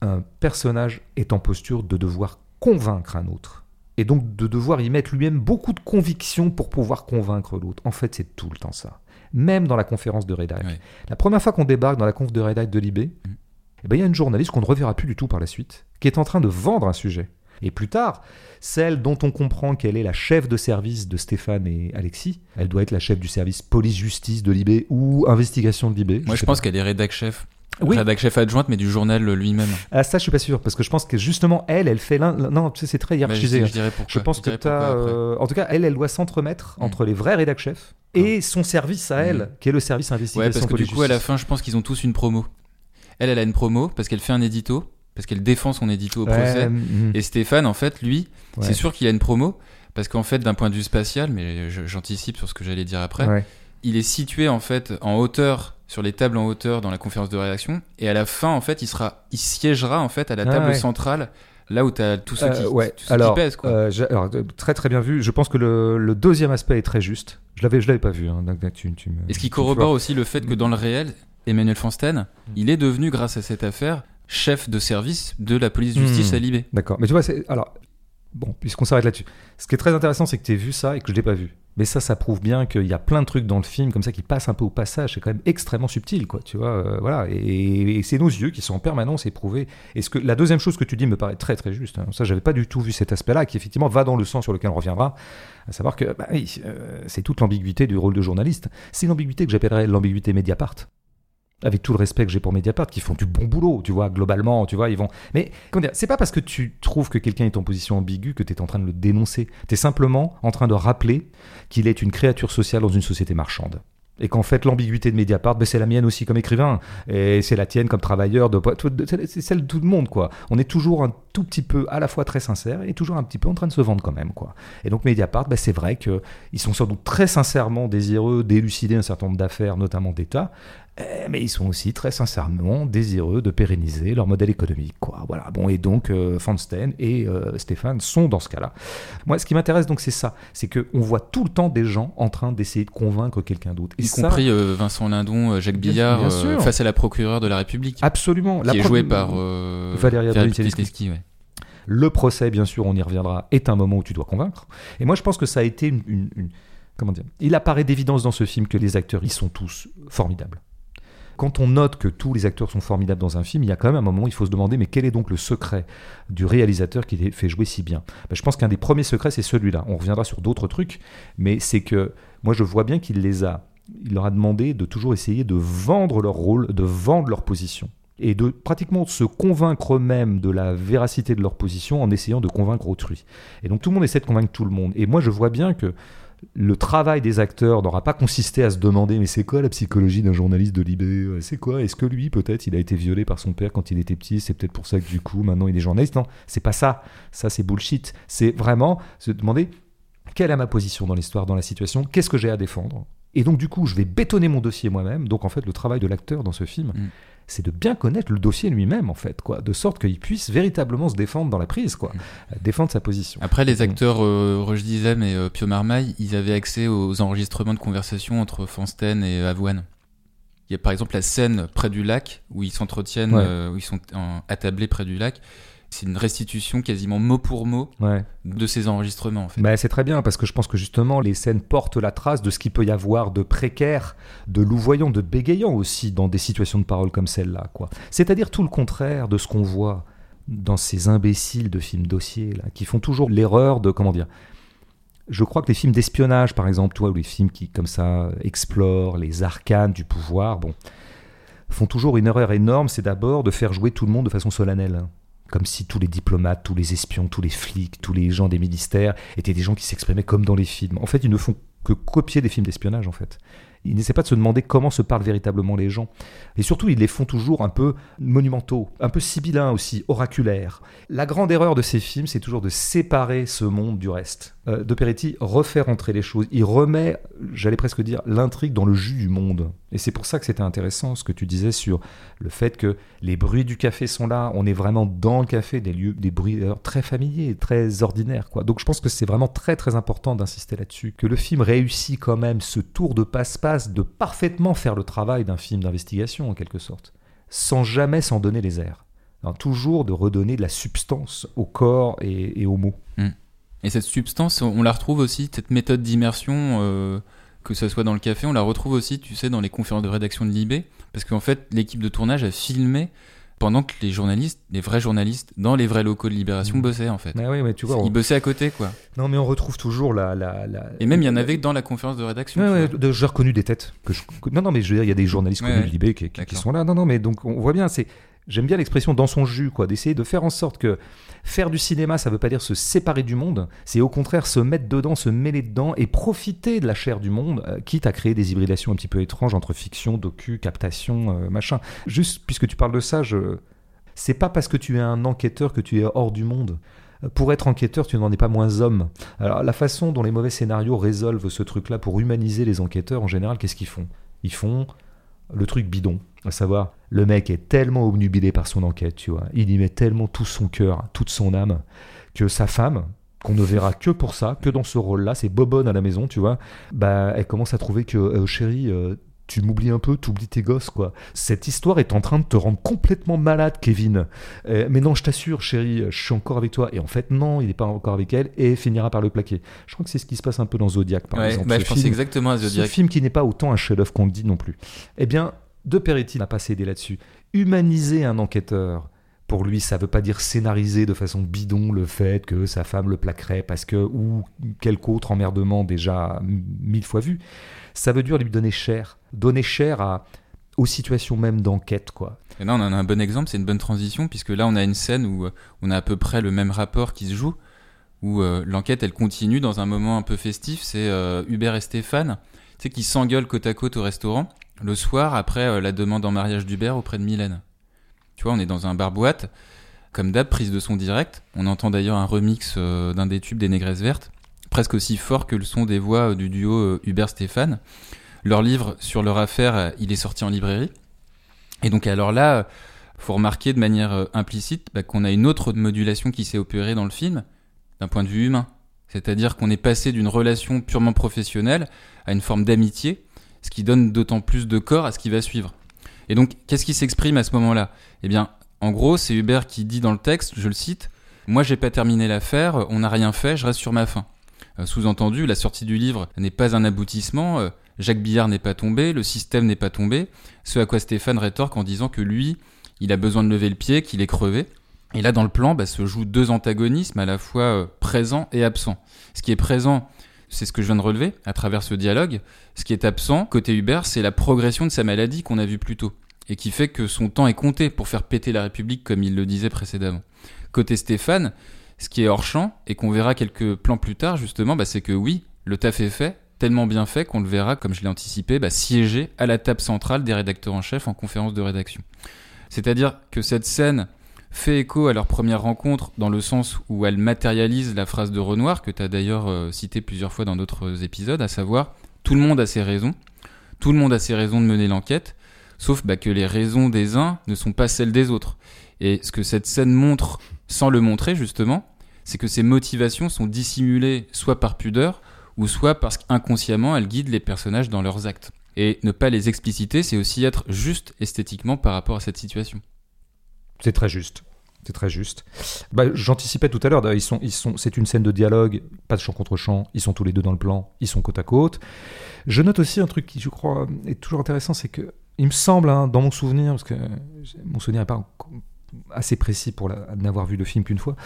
un personnage est en posture de devoir convaincre un autre. Et donc de devoir y mettre lui-même beaucoup de conviction pour pouvoir convaincre l'autre. En fait, c'est tout le temps ça. Même dans la conférence de. Ouais. La première fois qu'on débarque dans la conf de rédac de Libé, Mm. eh ben, il y a une journaliste qu'on ne reverra plus du tout par la suite, qui est en train de vendre un sujet. Et plus tard, celle dont on comprend qu'elle est la chef de service de Stéphane et Alexis, elle doit être la chef du service police-justice de Libé ou investigation de Libé. Moi, je pense qu'elle est rédac chef. Oui. Rédac chef adjointe, mais du journal lui-même. Ah, ça, je suis pas sûr, parce que je pense que justement, elle, elle fait l'un. Non, tu sais, c'est très Bah, je, hiérarchisé. je dirais pourquoi. Je pense que tu après. en tout cas, elle, elle doit s'entremettre Mm. entre les vrais rédac chefs et son service à elle, Mm. qui est le service Ouais, investigation parce que du coup, à la fin, je pense qu'ils ont tous une promo. Elle, elle a une promo parce qu'elle fait un édito, parce qu'elle défend son édito au Ouais, procès. mm, Et Stéphane, en fait, lui, ouais. c'est sûr qu'il a une promo, parce qu'en fait, d'un point de vue spatial, mais j'anticipe sur ce que j'allais dire après, Ouais. il est situé en fait en hauteur sur les tables en hauteur dans la conférence de rédaction et à la fin en fait il sera il siégera en fait à la Ah table centrale là où tu as ceux qui, Euh, ouais. qui alors, pèsent quoi. euh, alors, euh, très très bien vu. Je pense que le, le deuxième aspect est très juste. Je l'avais, je l'avais pas vu. Hein, tu, tu me- et ce qui corrobore aussi le fait que dans le réel Emmanuel Fansten Mm. il est devenu grâce à cette affaire chef de service de la police justice Hmm. à Libé D'accord. Mais tu vois, alors bon, puisqu'on s'arrête là-dessus. Ce qui est très intéressant, c'est que tu aies vu ça et que je l'ai pas vu. Mais ça, ça prouve bien qu'il y a plein de trucs dans le film comme ça qui passent un peu au passage. C'est quand même extrêmement subtil, quoi. Tu vois, euh, voilà. Et, et c'est nos yeux qui sont en permanence éprouvés. Et ce que la deuxième chose que tu dis me paraît très très juste. hein. Ça, j'avais pas du tout vu cet aspect-là, qui effectivement va dans le sens sur lequel on reviendra, à savoir que bah oui, euh, c'est toute l'ambiguïté du rôle de journaliste. C'est une ambiguïté que j'appellerais l'ambiguïté Mediapart. Avec tout le respect que j'ai pour Mediapart, qui font du bon boulot, tu vois, globalement, tu vois, ils vont. Mais comment dire, c'est pas parce que tu trouves que quelqu'un est en position ambiguë que tu es en train de le dénoncer. Tu es simplement en train de rappeler qu'il est une créature sociale dans une société marchande. Et qu'en fait, l'ambiguïté de Mediapart, ben, c'est la mienne aussi comme écrivain. Et c'est la tienne comme travailleur. De... C'est celle de tout le monde, quoi. On est toujours un tout petit peu à la fois très sincère et toujours un petit peu en train de se vendre quand même, quoi. Et donc, Mediapart, ben, c'est vrai qu'ils sont sans doute très sincèrement désireux d'élucider un certain nombre d'affaires, notamment d'État. Eh, mais ils sont aussi très sincèrement désireux de pérenniser leur modèle économique. Quoi. Voilà. Bon, et donc, euh, Fanstein et euh, Stéphane sont dans ce cas-là. Moi, ce qui m'intéresse donc, c'est ça. C'est qu'on voit tout le temps des gens en train d'essayer de convaincre quelqu'un d'autre. Y ça, compris euh, Vincent Lindon euh, Jacques Billard bien euh, sûr. face à la procureure de la République Absolument. qui La est jouée par euh, Adrien-Tedeschi. Tedeschi, ouais. Le procès, bien sûr, on y reviendra, est un moment où tu dois convaincre. Et moi, je pense que ça a été une. une- une- comment dire Il apparaît d'évidence dans ce film que les acteurs, ils sont tous formidables. Quand on note que tous les acteurs sont formidables dans un film, il y a quand même un moment où il faut se demander mais quel est donc le secret du réalisateur qui les fait jouer si bien? Ben, Je pense qu'un des premiers secrets, c'est celui-là. On reviendra sur d'autres trucs, mais c'est que moi, je vois bien qu'il les a. Il leur a demandé de toujours essayer de vendre leur rôle, de vendre leur position et de pratiquement se convaincre eux-mêmes de la véracité de leur position en essayant de convaincre autrui. Et donc tout le monde essaie de convaincre tout le monde. Et moi je vois bien que le travail des acteurs n'aura pas consisté à se demander mais c'est quoi la psychologie d'un journaliste de Libé? C'est quoi? Est-ce que lui peut-être il a été violé par son père quand il était petit C'est peut-être pour ça que du coup maintenant il est journaliste? Non, c'est pas ça. Ça c'est bullshit. C'est vraiment se demander quelle est ma position dans l'histoire, dans la situation? Qu'est-ce que j'ai à défendre? Et donc du coup je vais bétonner mon dossier moi-même. Donc en fait le travail de l'acteur dans ce film, Mm. C'est de bien connaître le dossier lui-même, en fait, quoi, de sorte qu'il puisse véritablement se défendre dans la prise, quoi, euh, défendre sa position. Après, les acteurs euh, Roche Dizem et euh, Pio Marmaille, ils avaient accès aux enregistrements de conversation entre Fansten et Avoine. Il y a par exemple la scène près du lac où ils s'entretiennent, Ouais. euh, où ils sont en- attablés près du lac. C'est une restitution quasiment mot pour mot Ouais. de ces enregistrements en fait. Bah, c'est très bien parce que je pense que justement les scènes portent la trace de ce qu'il peut y avoir de précaire, de louvoyant, de bégayant aussi dans des situations de parole comme celle-là. quoi. C'est-à-dire tout le contraire de ce qu'on voit dans ces imbéciles de films dossiers là, qui font toujours l'erreur de comment dire. Je crois que les films d'espionnage, par exemple, toi, ou les films qui comme ça explorent les arcanes du pouvoir, bon, font toujours une erreur énorme, c'est d'abord de faire jouer tout le monde de façon solennelle. Comme si tous les diplomates, tous les espions, tous les flics, tous les gens des ministères étaient des gens qui s'exprimaient comme dans les films. En fait, ils ne font que copier des films d'espionnage, en fait. Ils n'essaient pas de se demander comment se parlent véritablement les gens. Et surtout, ils les font toujours un peu monumentaux, un peu sibyllins aussi, oraculaires. La grande erreur de ces films, c'est toujours de séparer ce monde du reste. Euh, de Peretti refait rentrer les choses. Il remet, j'allais presque dire, l'intrigue dans le jus du monde. Et c'est pour ça que c'était intéressant ce que tu disais sur le fait que les bruits du café sont là. On est vraiment dans le café, des lieux, des bruits très familiers, très ordinaires. Donc je pense que c'est vraiment très très important d'insister là-dessus. Que le film réussit quand même ce tour de passe-passe de parfaitement faire le travail d'un film d'investigation en quelque sorte, sans jamais s'en donner les airs. Hein, toujours de redonner de la substance au corps et, et aux mots. Et cette substance, on la retrouve aussi, cette méthode d'immersion, euh, que ce soit dans le café, on la retrouve aussi, tu sais, dans les conférences de rédaction de Libé, parce qu'en fait, l'équipe de tournage a filmé pendant que les journalistes, les vrais journalistes, dans les vrais locaux de Libération, Mhm. bossaient en fait. Mais oui, mais tu vois, on- Ils bossaient à côté, quoi. non mais on retrouve toujours la, la, la- Et même, il y en avait dans la conférence de rédaction. Ouais, ouais, j'ai reconnu des têtes. Que je... Non, non, mais je veux dire, il y a des journalistes Ouais, connus de Libé qui, qui- sont là. Non, non, mais donc on voit bien, c'est. J'aime bien l'expression dans son jus, quoi, d'essayer de faire en sorte que faire du cinéma, ça veut pas dire se séparer du monde, c'est au contraire se mettre dedans, se mêler dedans et profiter de la chair du monde, euh, quitte à créer des hybridations un petit peu étranges entre fiction, docu, captation, euh, machin. Juste puisque tu parles de ça, je... c'est pas parce que tu es un enquêteur que tu es hors du monde. Euh, Pour être enquêteur, tu n'en es pas moins homme. Alors, la façon dont les mauvais scénarios résolvent ce truc-là pour humaniser les enquêteurs, en général, qu'est-ce qu'ils font? Ils font le truc bidon, à savoir, le mec est tellement obnubilé par son enquête, tu vois, il y met tellement tout son cœur, toute son âme, que sa femme, qu'on ne verra que pour ça, que dans ce rôle-là, c'est bobonne à la maison, tu vois, bah, elle commence à trouver que, euh, chérie, euh, tu m'oublies un peu, t'oublies tes gosses, quoi. Cette histoire est en train de te rendre complètement malade, Kevin. Euh, mais non, je t'assure, chérie, je suis encore avec toi. Et en fait, non, il n'est pas encore avec elle et finira par le plaquer. Je crois que c'est ce qui se passe un peu dans Zodiac, par Ouais, exemple. bah, ce je pensais exactement à Ce Zodiac. film qui n'est pas autant un chef-d'œuvre qu'on le dit non plus. Eh bien, De Peretti n'a pas cédé là-dessus. Humaniser un enquêteur, pour lui, ça veut pas dire scénariser de façon bidon le fait que sa femme le plaquerait parce que, ou quelque autre emmerdement déjà mille fois vu. Ça veut dire lui donner cher. Donner cher à, aux situations même d'enquête, quoi. Et là, on en a un bon exemple, c'est une bonne transition, puisque là, on a une scène où euh, on a à peu près le même rapport qui se joue, où euh, l'enquête, elle continue dans un moment un peu festif. C'est euh, Hubert et Stéphane, tu sais, qui s'engueulent côte à côte au restaurant, le soir, après la demande en mariage d'Hubert auprès de Mylène. Tu vois, on est dans un bar-boîte, comme d'hab, prise de son direct. On entend d'ailleurs un remix d'un des tubes des Négresses Vertes, presque aussi fort que le son des voix euh, du duo euh, Hubert-Stéphane. Leur livre sur leur affaire, euh, il est sorti en librairie. Et donc alors là, faut remarquer de manière implicite bah, qu'on a une autre modulation qui s'est opérée dans le film, d'un point de vue humain. C'est-à-dire qu'on est passé d'une relation purement professionnelle à une forme d'amitié, ce qui donne d'autant plus de corps à ce qui va suivre. Et donc, qu'est-ce qui s'exprime à ce moment-là? Eh bien, en gros, c'est Hubert qui dit dans le texte, je le cite, Moi, j'ai pas terminé l'affaire, on n'a rien fait, je reste sur ma faim. Euh, Sous-entendu, la sortie du livre n'est pas un aboutissement, euh, Jacques Billard n'est pas tombé, le système n'est pas tombé, ce à quoi Stéphane rétorque en disant que lui, il a besoin de lever le pied, qu'il est crevé. Et là, dans le plan, bah, se jouent deux antagonismes à la fois euh, présents et absents. Ce qui est présent, c'est ce que je viens de relever à travers ce dialogue. Ce qui est absent, côté Hubert, c'est la progression de sa maladie qu'on a vue plus tôt. Et qui fait que son temps est compté pour faire péter la République, comme il le disait précédemment. Côté Stéphane, ce qui est hors champ, et qu'on verra quelques plans plus tard, justement, bah, c'est que oui, le taf est fait, tellement bien fait qu'on le verra, comme je l'ai anticipé, bah, siéger à la table centrale des rédacteurs en chef en conférence de rédaction. C'est-à-dire que cette scène fait écho à leur première rencontre dans le sens où elle matérialise la phrase de Renoir que tu as d'ailleurs euh, cité plusieurs fois dans d'autres épisodes, à savoir tout le monde a ses raisons, tout le monde a ses raisons de mener l'enquête, sauf bah, que les raisons des uns ne sont pas celles des autres. Et ce que cette scène montre, sans le montrer justement, c'est que ces motivations sont dissimulées soit par pudeur, ou soit parce qu'inconsciemment elles guident les personnages dans leurs actes. Et ne pas les expliciter, c'est aussi être juste esthétiquement par rapport à cette situation. C'est très juste. C'est très juste. Bah, J'anticipais tout à l'heure, ils sont, ils sont, c'est une scène de dialogue, pas de chant contre chant, ils sont tous les deux dans le plan, ils sont côte à côte. Je note aussi un truc qui, je crois, est toujours intéressant, c'est que, il me semble, hein, dans mon souvenir, parce que mon souvenir n'est pas assez précis pour n'avoir vu le film qu'une fois,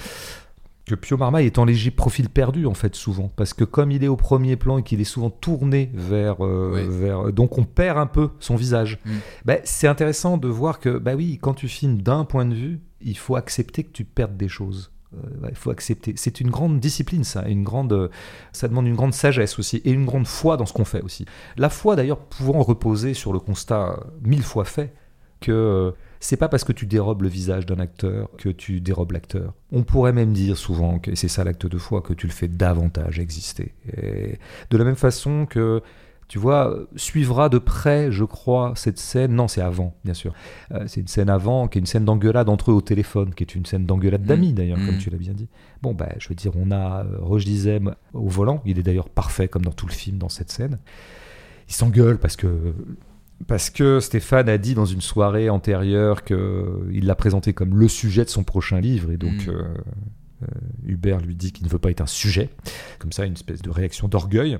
que Pio Marmaille est en léger profil perdu en fait souvent parce que comme il est au premier plan et qu'il est souvent tourné vers, euh, vers donc on perd un peu son visage. Mm. Bah, c'est intéressant de voir que bah oui quand tu filmes d'un point de vue il faut accepter que tu perdes des choses. Euh, il faut accepter. C'est une grande discipline, ça. Une grande, ça demande une grande sagesse aussi et une grande foi dans ce qu'on fait aussi. La foi, d'ailleurs, pouvant reposer sur le constat mille fois fait que euh, c'est pas parce que tu dérobes le visage d'un acteur que tu dérobes l'acteur. On pourrait même dire souvent, que c'est ça l'acte de foi, que tu le fais davantage exister. Et de la même façon que tu vois, suivra de près, je crois, cette scène. Non, c'est avant, bien sûr. Euh, c'est une scène avant, qui est une scène d'engueulade entre eux au téléphone, qui est une scène d'engueulade Mmh. d'amis, d'ailleurs, comme Mmh. tu l'as bien dit. Bon, bah, je veux dire, on a euh, Roche Dizem au volant. Il est d'ailleurs parfait, comme dans tout le film, dans cette scène. Il s'engueule parce que. Parce que Stéphane a dit dans une soirée antérieure qu'il l'a présenté comme le sujet de son prochain livre, et donc Mmh. euh, euh, Hubert lui dit qu'il ne veut pas être un sujet, comme ça, une espèce de réaction d'orgueil.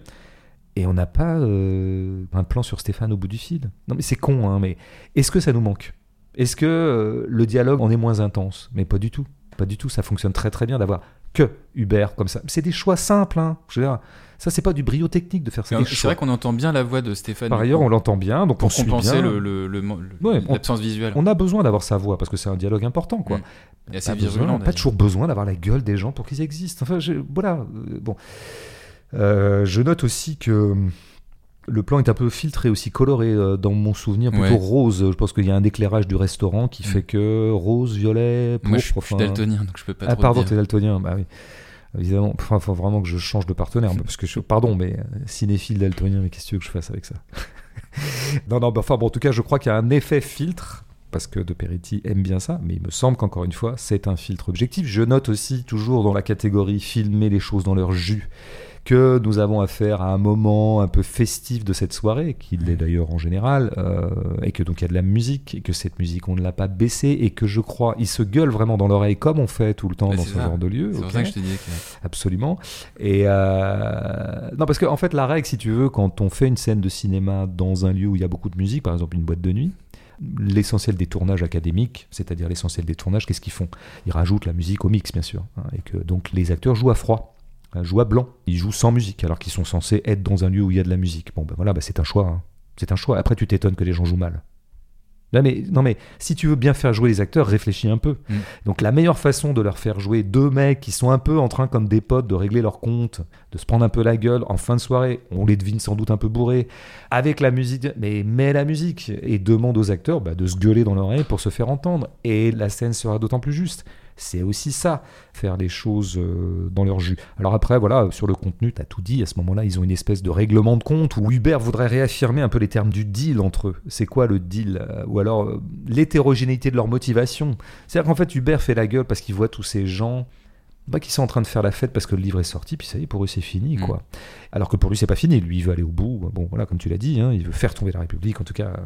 Et on n'a pas euh, un plan sur Stéphane au bout du fil. Non, mais c'est con, hein, mais est-ce que ça nous manque? Est-ce que euh, le dialogue en est moins intense? Mais pas du tout. Pas du tout. Ça fonctionne très très bien d'avoir que Hubert comme ça. C'est des choix simples. Hein. Je veux dire, ça, c'est pas du brio technique de faire ça. C'est vrai qu'on entend bien la voix de Stéphane. Par ailleurs, on l'entend bien, donc on pour suit compenser bien. le- Ouais, l'absence visuelle. On a besoin d'avoir sa voix parce que c'est un dialogue important, quoi. Mm. Et assez Pas besoin- virulent. pas toujours besoin d'avoir la gueule des gens pour qu'ils existent. Enfin, je- voilà. euh, bon, Euh, je note aussi que hum, le plan est un peu filtré aussi coloré euh, dans mon souvenir plutôt Ouais. rose. Je pense qu'il y a un éclairage du restaurant qui Mm. fait que rose, violet, Moi, je suis, pourpre, je suis enfin- daltonien, donc je peux pas Ah trop pardon, te t'es daltonien. Bah oui. Évidemment, il faut vraiment que je change de partenaire parce que je, pardon, mais euh, cinéphile daltonien, mais qu'est-ce que tu veux que je fasse avec ça? Non, non, bah, enfin bon, en tout cas, je crois qu'il y a un effet filtre parce que De Peretti aime bien ça, mais il me semble qu'encore une fois, c'est un filtre objectif. Je note aussi toujours dans la catégorie filmer les choses dans leur jus que nous avons affaire à un moment un peu festif de cette soirée, qui l'est d'ailleurs en général, euh, et que donc il y a de la musique, et que cette musique on ne l'a pas baissée, et que je crois, ils se gueulent vraiment dans l'oreille comme on fait tout le temps dans ce ça. genre de lieu. C'est pour ça que je te disais que. Absolument. Et euh, non, parce qu'en en fait, la règle, si tu veux, quand on fait une scène de cinéma dans un lieu où il y a beaucoup de musique, par exemple une boîte de nuit, l'essentiel des tournages académiques, c'est-à-dire l'essentiel des tournages, qu'est-ce qu'ils font? Ils rajoutent la musique au mix, bien sûr, hein, et que donc les acteurs jouent à froid. Hein, Jouent à blanc, ils jouent sans musique alors qu'ils sont censés être dans un lieu où il y a de la musique. Bon ben voilà, bah, c'est un choix. hein. C'est un choix. Après, tu t'étonnes que les gens jouent mal. Là, mais, non mais si tu veux bien faire jouer les acteurs, réfléchis un peu. Mm. Donc la meilleure façon de leur faire jouer deux mecs qui sont un peu en train comme des potes de régler leur compte, de se prendre un peu la gueule en fin de soirée, on les devine sans doute un peu bourrés, avec la musique, mais mets la musique et demande aux acteurs bah, de se gueuler dans l'oreille pour se faire entendre. Et la scène sera d'autant plus juste. C'est aussi ça, faire les choses euh, dans leur jus. Alors après, voilà, sur le contenu, t'as tout dit. À ce moment-là, ils ont une espèce de règlement de compte où Hubert voudrait réaffirmer un peu les termes du deal entre eux. C'est quoi le deal Euh, Ou alors euh, l'hétérogénéité de leur motivation? C'est-à-dire qu'en fait, Hubert fait la gueule parce qu'il voit tous ces gens bah, qui sont en train de faire la fête parce que le livre est sorti, puis ça y est, pour eux c'est fini, Mm. quoi. Alors que pour lui c'est pas fini, lui il veut aller au bout, bon voilà, comme tu l'as dit, hein, il veut faire tomber la République, en tout cas, euh,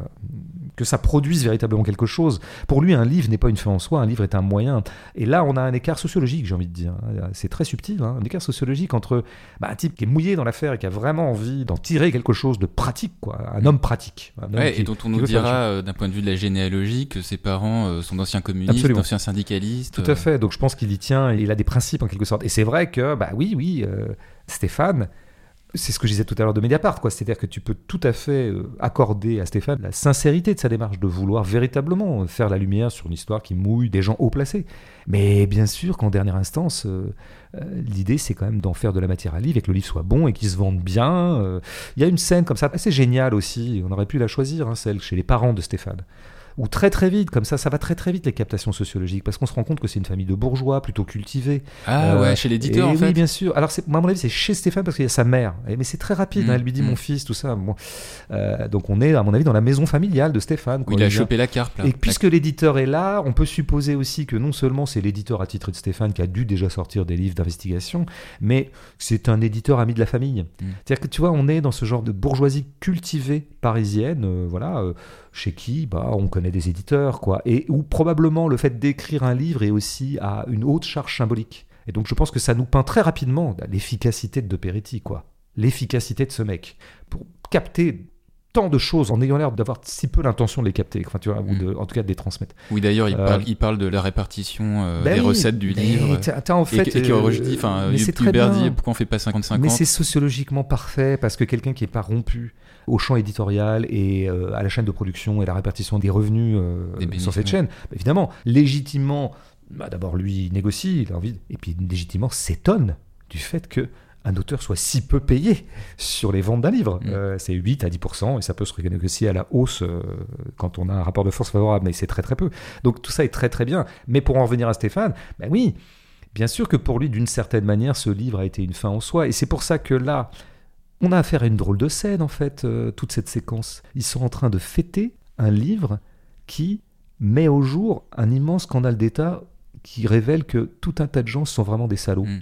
que ça produise véritablement quelque chose. Pour lui, un livre n'est pas une fin en soi, un livre est un moyen. Et là, on a un écart sociologique, j'ai envie de dire. hein. C'est très subtil, hein, un écart sociologique entre bah, un type qui est mouillé dans l'affaire et qui a vraiment envie d'en tirer quelque chose de pratique, quoi. Un homme pratique. Un homme Ouais, qui- et dont on nous dira, euh, d'un point de vue de la généalogie, que ses parents euh, sont d'anciens communistes, d'anciens syndicalistes. Tout à fait. Donc je pense qu'il y tient, il a des principes en quelque sorte. Et c'est vrai que, bah oui, oui, euh, Stéphane, c'est ce que je disais tout à l'heure de Mediapart, quoi. C'est-à-dire que tu peux tout à fait euh, accorder à Stéphane la sincérité de sa démarche, de vouloir véritablement faire la lumière sur une histoire qui mouille des gens haut placés. Mais bien sûr qu'en dernière instance, euh, l'idée c'est quand même d'en faire de la matière à livre et que le livre soit bon et qu'il se vende bien. Il y a une scène comme ça assez géniale aussi, on aurait pu la choisir, hein, celle chez les parents de Stéphane. Ou très très vite, comme ça, ça va très très vite les captations sociologiques, parce qu'on se rend compte que c'est une famille de bourgeois plutôt cultivés. Ah Euh, ouais, chez l'éditeur fait. Oui, bien sûr. Alors, moi, à mon avis, c'est chez Stéphane parce qu'il y a sa mère. Et- Mais c'est très rapide. Mm, hein. Elle lui dit mm. mon fils, tout ça. Bon. Euh, donc, on est, à mon avis, dans la maison familiale de Stéphane. Il a chopé la carpe là. Et puisque l'éditeur est là, on peut supposer aussi que non seulement c'est l'éditeur attitré de Stéphane qui a dû déjà sortir des livres d'investigation, mais c'est un éditeur ami de la famille. Mm. C'est-à-dire que tu vois, on est dans ce genre de bourgeoisie cultivée parisienne, euh, voilà, chez qui bah, on connaît des éditeurs, quoi, et où probablement le fait d'écrire un livre est aussi à une haute charge symbolique. Et donc je pense que ça nous peint très rapidement l'efficacité de De Peretti, quoi, l'efficacité de ce mec pour capter tant de choses en ayant l'air d'avoir si peu l'intention de les capter, enfin, tu vois, ou Mm. de, en tout cas de les transmettre. Oui, d'ailleurs, il, Euh, parle, il parle de la répartition euh, Ben des oui, recettes du livre. t'as- t'as en fait, et, et qui euh, enfin, Hubert dit pourquoi on fait pas 50-50 Mais c'est sociologiquement parfait parce que quelqu'un qui n'est pas rompu au champ éditorial et euh, à la chaîne de production et la répartition des revenus euh, Des sur cette chaîne, bah, évidemment, légitimement, bah, d'abord lui il négocie, il a envie, et puis légitimement s'étonne du fait que un auteur soit si peu payé sur les ventes d'un livre. Mm. Euh, c'est 8 à 10%, et ça peut se renégocier à la hausse euh, quand on a un rapport de force favorable, mais c'est très très peu. Donc tout ça est très très bien. Mais pour en revenir à Stéphane, ben oui, bien sûr que pour lui, d'une certaine manière, ce livre a été une fin en soi. Et c'est pour ça que là, on a affaire à une drôle de scène, en fait, euh, toute cette séquence. Ils sont en train de fêter un livre qui met au jour un immense scandale d'État qui révèle que tout un tas de gens sont vraiment des salauds. Mm.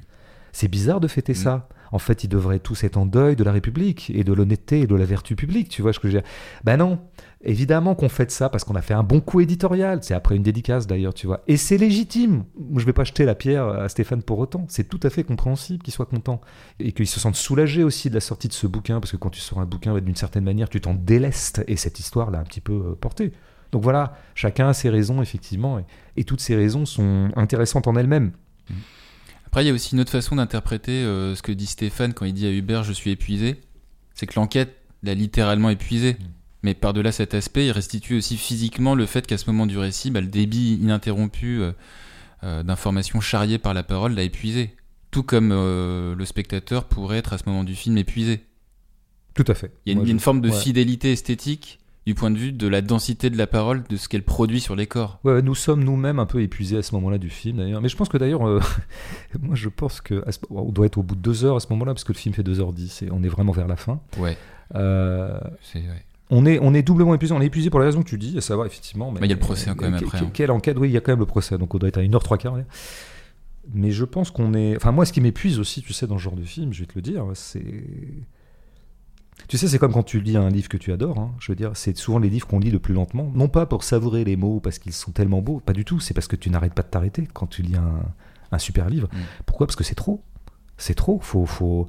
C'est bizarre de fêter Mm. ça. En fait, ils devraient tous être en deuil de la République et de l'honnêteté et de la vertu publique. Tu vois ce que je veux dire Ben non. Évidemment qu'on fête ça parce qu'on a fait un bon coup éditorial. C'est après une dédicace d'ailleurs, tu vois. Et c'est légitime. Je vais pas jeter la pierre à Stéphane pour autant. C'est tout à fait compréhensible qu'il soit content et qu'il se sente soulagé aussi de la sortie de ce bouquin parce que quand tu sors un bouquin, d'une certaine manière, tu t'en délestes et cette histoire l'a un petit peu euh, porté. Donc voilà, chacun a ses raisons effectivement et, et toutes ces raisons sont intéressantes en elles-mêmes. Après, il y a aussi une autre façon d'interpréter euh, ce que dit Stéphane quand il dit à Hubert Je suis épuisé. C'est que l'enquête l'a littéralement épuisé. Mais par-delà cet aspect, il restitue aussi physiquement le fait qu'à ce moment du récit, bah, le débit ininterrompu euh, euh, d'informations charriées par la parole l'a épuisé. Tout comme euh, le spectateur pourrait être à ce moment du film épuisé. Tout à fait. Il y a une, Moi, forme de ouais. fidélité esthétique du point de vue de la densité de la parole, de ce qu'elle produit sur les corps. Ouais, nous sommes nous-mêmes un peu épuisés à ce moment-là du film d'ailleurs. Mais je pense que d'ailleurs, euh, moi je pense que à ce- on doit être au bout de deux heures à ce moment-là parce que le film fait 2h10 et on est vraiment vers la fin. Ouais, Euh, c'est ouais. On est, on est doublement épuisé. On est épuisé pour la raison que tu dis, à savoir effectivement. Bah, il y a le procès, quand même, après, hein. Quelle enquête Oui, il y a quand même le procès. Donc on doit être à 1h03 quart. Mais je pense qu'on est. Enfin, moi, ce qui m'épuise aussi, tu sais, dans ce genre de film, je vais te le dire, c'est. Tu sais, c'est comme quand tu lis un livre que tu adores. hein. Je veux dire, c'est souvent les livres qu'on lit le plus lentement. Non pas pour savourer les mots parce qu'ils sont tellement beaux, pas du tout. C'est parce que tu n'arrêtes pas de t'arrêter quand tu lis un, un super livre. Mm. Pourquoi? Parce que c'est trop. C'est trop. Faut, faut.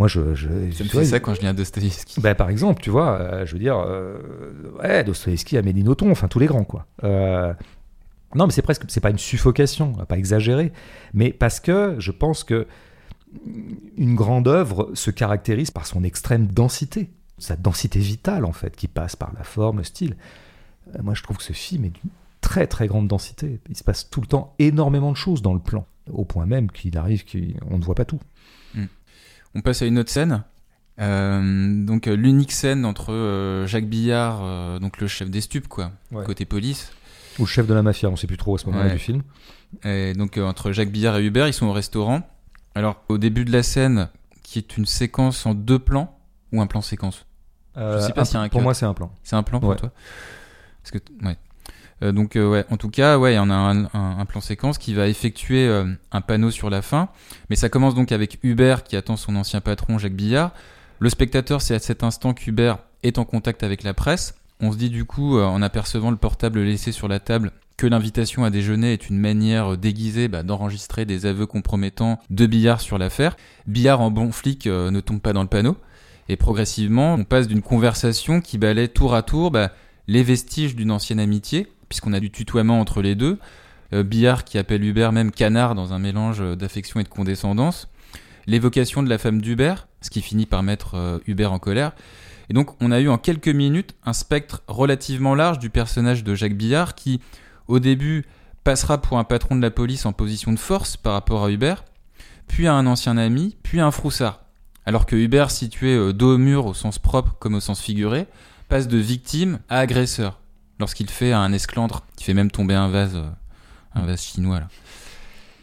Moi, je. je Ça me fait ça quand je lis un Dostoïevski. ben, par exemple, tu vois, euh, je veux dire, euh, ouais, Dostoevsky, Amélie Nothomb, enfin tous les grands, quoi. Euh, non, mais c'est presque, c'est pas une suffocation, pas exagérer, mais parce que je pense que une grande œuvre se caractérise par son extrême densité, sa densité vitale en fait, qui passe par la forme, le style. Euh, moi, je trouve que ce film est d'une très très grande densité. Il se passe tout le temps énormément de choses dans le plan, au point même qu'il arrive qu'on ne voit pas tout. On passe à une autre scène. Euh, donc euh, l'unique scène entre euh, Jacques Billard, euh, donc le chef des stupes, quoi, Ouais. côté police, Ou le chef de la mafia, on sait plus trop à ce moment-là Ouais. du film. et donc entre Jacques Billard et Hubert, ils sont au restaurant. Alors au début de la scène, qui est une séquence en deux plans ou un plan séquence? Euh, sais pas un- s'il y a un pour moi, c'est un plan. C'est un plan pour Ouais. toi? Parce que ouais. Euh, donc euh, ouais, en tout cas, ouais, en a un, un- plan séquence qui va effectuer euh, un panneau sur la fin, mais ça commence donc avec Hubert qui attend son ancien patron Jacques Billard. Le spectateur, c'est à cet instant qu'Hubert est en contact avec la presse. On se dit du coup, en apercevant le portable laissé sur la table, que l'invitation à déjeuner est une manière déguisée bah, d'enregistrer des aveux compromettants de Billard sur l'affaire. Billard en bon flic ne tombe pas dans le panneau. Et progressivement, on passe d'une conversation qui balaie tour à tour bah, les vestiges d'une ancienne amitié, puisqu'on a du tutoiement entre les deux. Euh, Billard qui appelle Hubert même canard dans un mélange euh, d'affection et de condescendance. L'évocation de la femme d'Hubert, ce qui finit par mettre euh, Hubert en colère. Et donc, on a eu en quelques minutes un spectre relativement large du personnage de Jacques Billard qui, au début, passera pour un patron de la police en position de force par rapport à Hubert, puis à un ancien ami, puis à un froussard. Alors que Hubert, situé dos au mur au sens propre comme au sens figuré, passe de victime à agresseur. Lorsqu'il fait un esclandre qui fait même tomber un vase, euh, un vase chinois.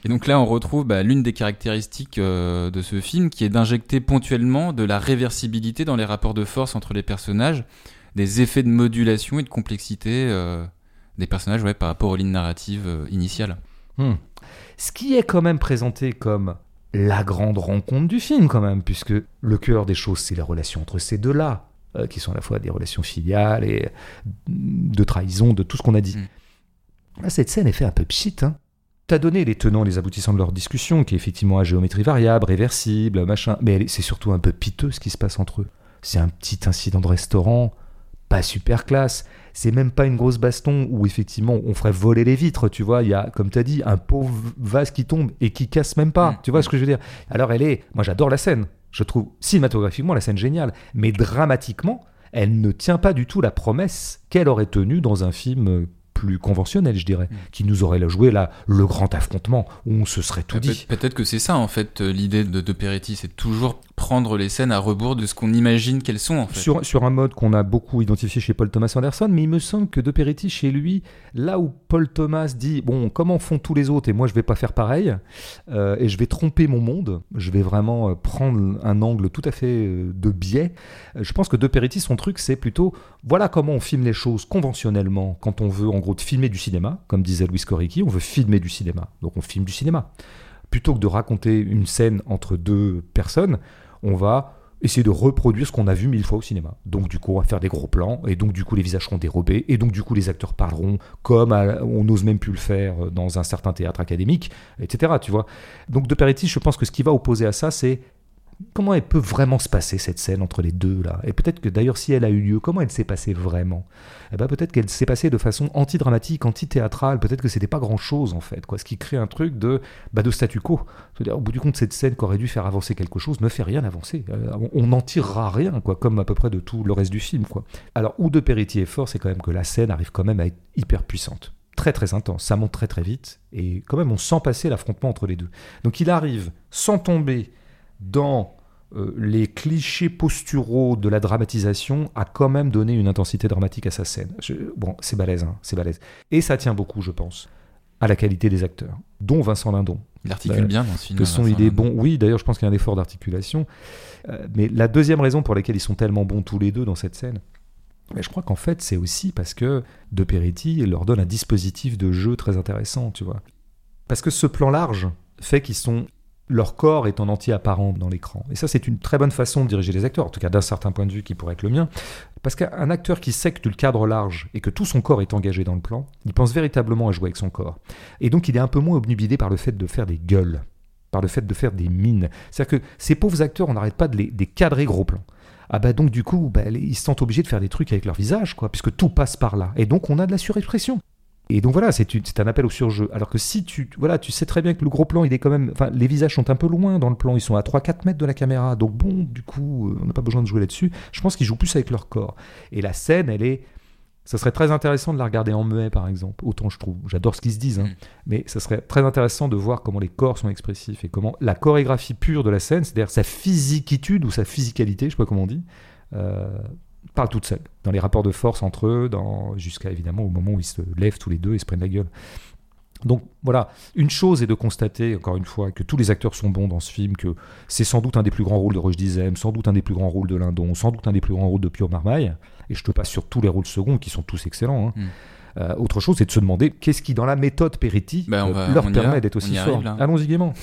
Et donc là, on retrouve bah, l'une des caractéristiques euh, de ce film, qui est d'injecter ponctuellement de la réversibilité dans les rapports de force entre les personnages, des effets de modulation et de complexité euh, des personnages par rapport aux lignes narratives initiales. Hmm. Ce qui est quand même présenté comme la grande rencontre du film, quand même, puisque le cœur des choses, c'est les relations entre ces deux-là, euh, qui sont à la fois des relations filiales et de trahison, de tout ce qu'on a dit. Mm. Là, cette scène est faite un peu pchit, hein. T'as donné les tenants et les aboutissants de leur discussion, qui est effectivement à géométrie variable, réversible, machin, mais c'est surtout un peu piteux ce qui se passe entre eux. C'est un petit incident de restaurant, pas super classe. C'est même pas une grosse baston où effectivement on ferait voler les vitres, tu vois. Il y a, comme tu as dit, un pauvre vase qui tombe et qui casse même pas. Mm. Tu vois ce que je veux dire? Alors elle est, moi j'adore la scène. Je trouve cinématographiquement la scène géniale, mais dramatiquement, elle ne tient pas du tout la promesse qu'elle aurait tenue dans un film euh, plus conventionnel, je dirais, qui nous aurait joué là le grand affrontement où on se serait tout Peut- dit. Peut-être que c'est ça en fait euh, l'idée de, de Peretti, c'est toujours prendre les scènes à rebours de ce qu'on imagine qu'elles sont en fait. Sur, un mode qu'on a beaucoup identifié chez Paul Thomas Anderson, mais il me semble que De Peretti, chez lui, là où Paul Thomas dit Bon, comment font tous les autres et moi je vais pas faire pareil, euh, et je vais tromper mon monde, je vais vraiment euh, prendre un angle tout à fait euh, de biais, je pense que De Peretti, son truc, c'est plutôt voilà comment on filme les choses conventionnellement quand on veut en gros de filmer du cinéma, comme disait Louis Corricchi, on veut filmer du cinéma, donc on filme du cinéma. Plutôt que de raconter une scène entre deux personnes, on va essayer de reproduire ce qu'on a vu mille fois au cinéma. Donc du coup, on va faire des gros plans, et donc du coup, les visages seront dérobés, et donc du coup, les acteurs parleront comme à- on n'ose même plus le faire dans un certain théâtre académique, etc. Tu vois. Donc de Peretti, je pense que ce qui va opposer à ça, c'est comment elle peut vraiment se passer cette scène entre les deux là? Et peut-être que d'ailleurs, si elle a eu lieu, comment elle s'est passée vraiment? Eh ben peut-être qu'elle s'est passée de façon anti-dramatique, anti-théâtrale. Peut-être que c'était pas grand-chose en fait, quoi. Ce qui crée un truc de bah, de statu quo. C'est-à-dire, au bout du compte, cette scène qui aurait dû faire avancer quelque chose ne fait rien avancer. Euh, on- n'en tirera rien, quoi, comme à peu près de tout le reste du film, quoi. Alors, où de Peretti est fort, c'est quand même que la scène arrive quand même à être hyper puissante. Très très intense, ça monte très très vite, et quand même on sent passer l'affrontement entre les deux. Donc il arrive, sans tomber dans euh, les clichés posturaux de la dramatisation, à quand même donner une intensité dramatique à sa scène. Je- bon, c'est balèze, hein, c'est balèze. Et ça tient beaucoup, je pense, à la qualité des acteurs, dont Vincent Lindon. Il articule Bah, bien dans ce film. Que son Vincent est Lindon. bon. Oui, d'ailleurs, je pense qu'il y a un effort d'articulation. Euh, mais la deuxième raison pour laquelle ils sont tellement bons tous les deux dans cette scène, mais je crois qu'en fait, c'est aussi parce que De Peretti leur donne un dispositif de jeu très intéressant, tu vois. Parce que ce plan large fait qu'ils sont. Leur corps est en entier apparent dans l'écran. Et ça, c'est une très bonne façon de diriger les acteurs, en tout cas d'un certain point de vue qui pourrait être le mien. Parce qu'un acteur qui sait que tu le cadre large et que tout son corps est engagé dans le plan, il pense véritablement à jouer avec son corps. Et donc, il est un peu moins obnubilé par le fait de faire des gueules, par le fait de faire des mines. C'est-à-dire que ces pauvres acteurs, on n'arrête pas de les, cadrer gros plans. Ah bah donc du coup, bah, ils se sentent obligés de faire des trucs avec leur visage, quoi, puisque tout passe par là. Et donc on a de la surexpression. Et donc voilà, c'est un appel au surjeu. Alors que si tu, voilà, tu sais très bien que le gros plan, il est quand même, enfin, les visages sont un peu loin dans le plan, ils sont à 3-4 mètres de la caméra. Donc bon, du coup, euh, on n'a pas besoin de jouer là-dessus. Je pense qu'ils jouent plus avec leur corps. Et la scène, elle est, ça serait très intéressant de la regarder en muet, par exemple. Autant je trouve, j'adore ce qu'ils se disent, hein. Mm. mais ça serait très intéressant de voir comment les corps sont expressifs et comment la chorégraphie pure de la scène, c'est-à-dire sa physicitude ou sa physicalité, je sais pas comment on dit, euh, parle toute seule dans les rapports de force entre eux, jusqu'à évidemment au moment où ils se lèvent tous les deux et se prennent la gueule. Donc voilà, une chose est de constater, encore une fois, que tous les acteurs sont bons dans ce film, que c'est sans doute un des plus grands rôles de Roche Dizem, sans doute un des plus grands rôles de Lindon, sans doute un des plus grands rôles de Pio Marmaille, et je te passe sur tous les rôles seconds qui sont tous excellents. hein. Mm. Euh, autre chose, c'est de se demander qu'est-ce qui, dans la méthode Peretti, Ben, euh, va- leur permet d'être aussi forts. Allons-y gaiement.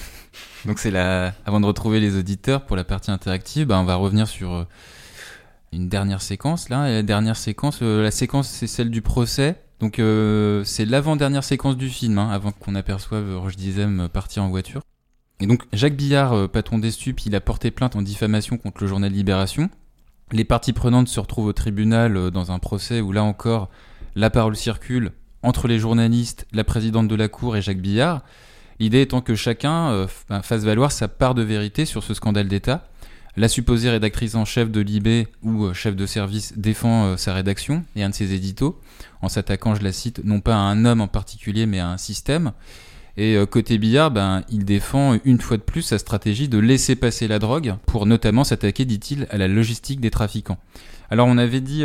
Donc c'est la. Avant de retrouver les auditeurs pour la partie interactive, bah, on va revenir sur euh, une dernière séquence là. Et la dernière séquence, euh, la séquence c'est celle du procès. Donc euh, c'est l'avant-dernière séquence du film, hein, avant qu'on aperçoive Roche Dizem euh, partir en voiture. Et donc Jacques Billard, euh, patron des stupes, il a porté plainte en diffamation contre le journal Libération. Les parties prenantes se retrouvent au tribunal euh, dans un procès où là encore la parole circule entre les journalistes, la présidente de la cour et Jacques Billard. L'idée étant que chacun euh, ben, fasse valoir sa part de vérité sur ce scandale d'État. La supposée rédactrice en chef de Libé ou euh, chef de service défend euh, sa rédaction et un de ses éditos, en s'attaquant, je la cite, non pas à un homme en particulier, mais à un système. Et euh, côté Billard, ben, il défend une fois de plus sa stratégie de laisser passer la drogue pour notamment s'attaquer, dit-il, à la logistique des trafiquants. Alors on avait dit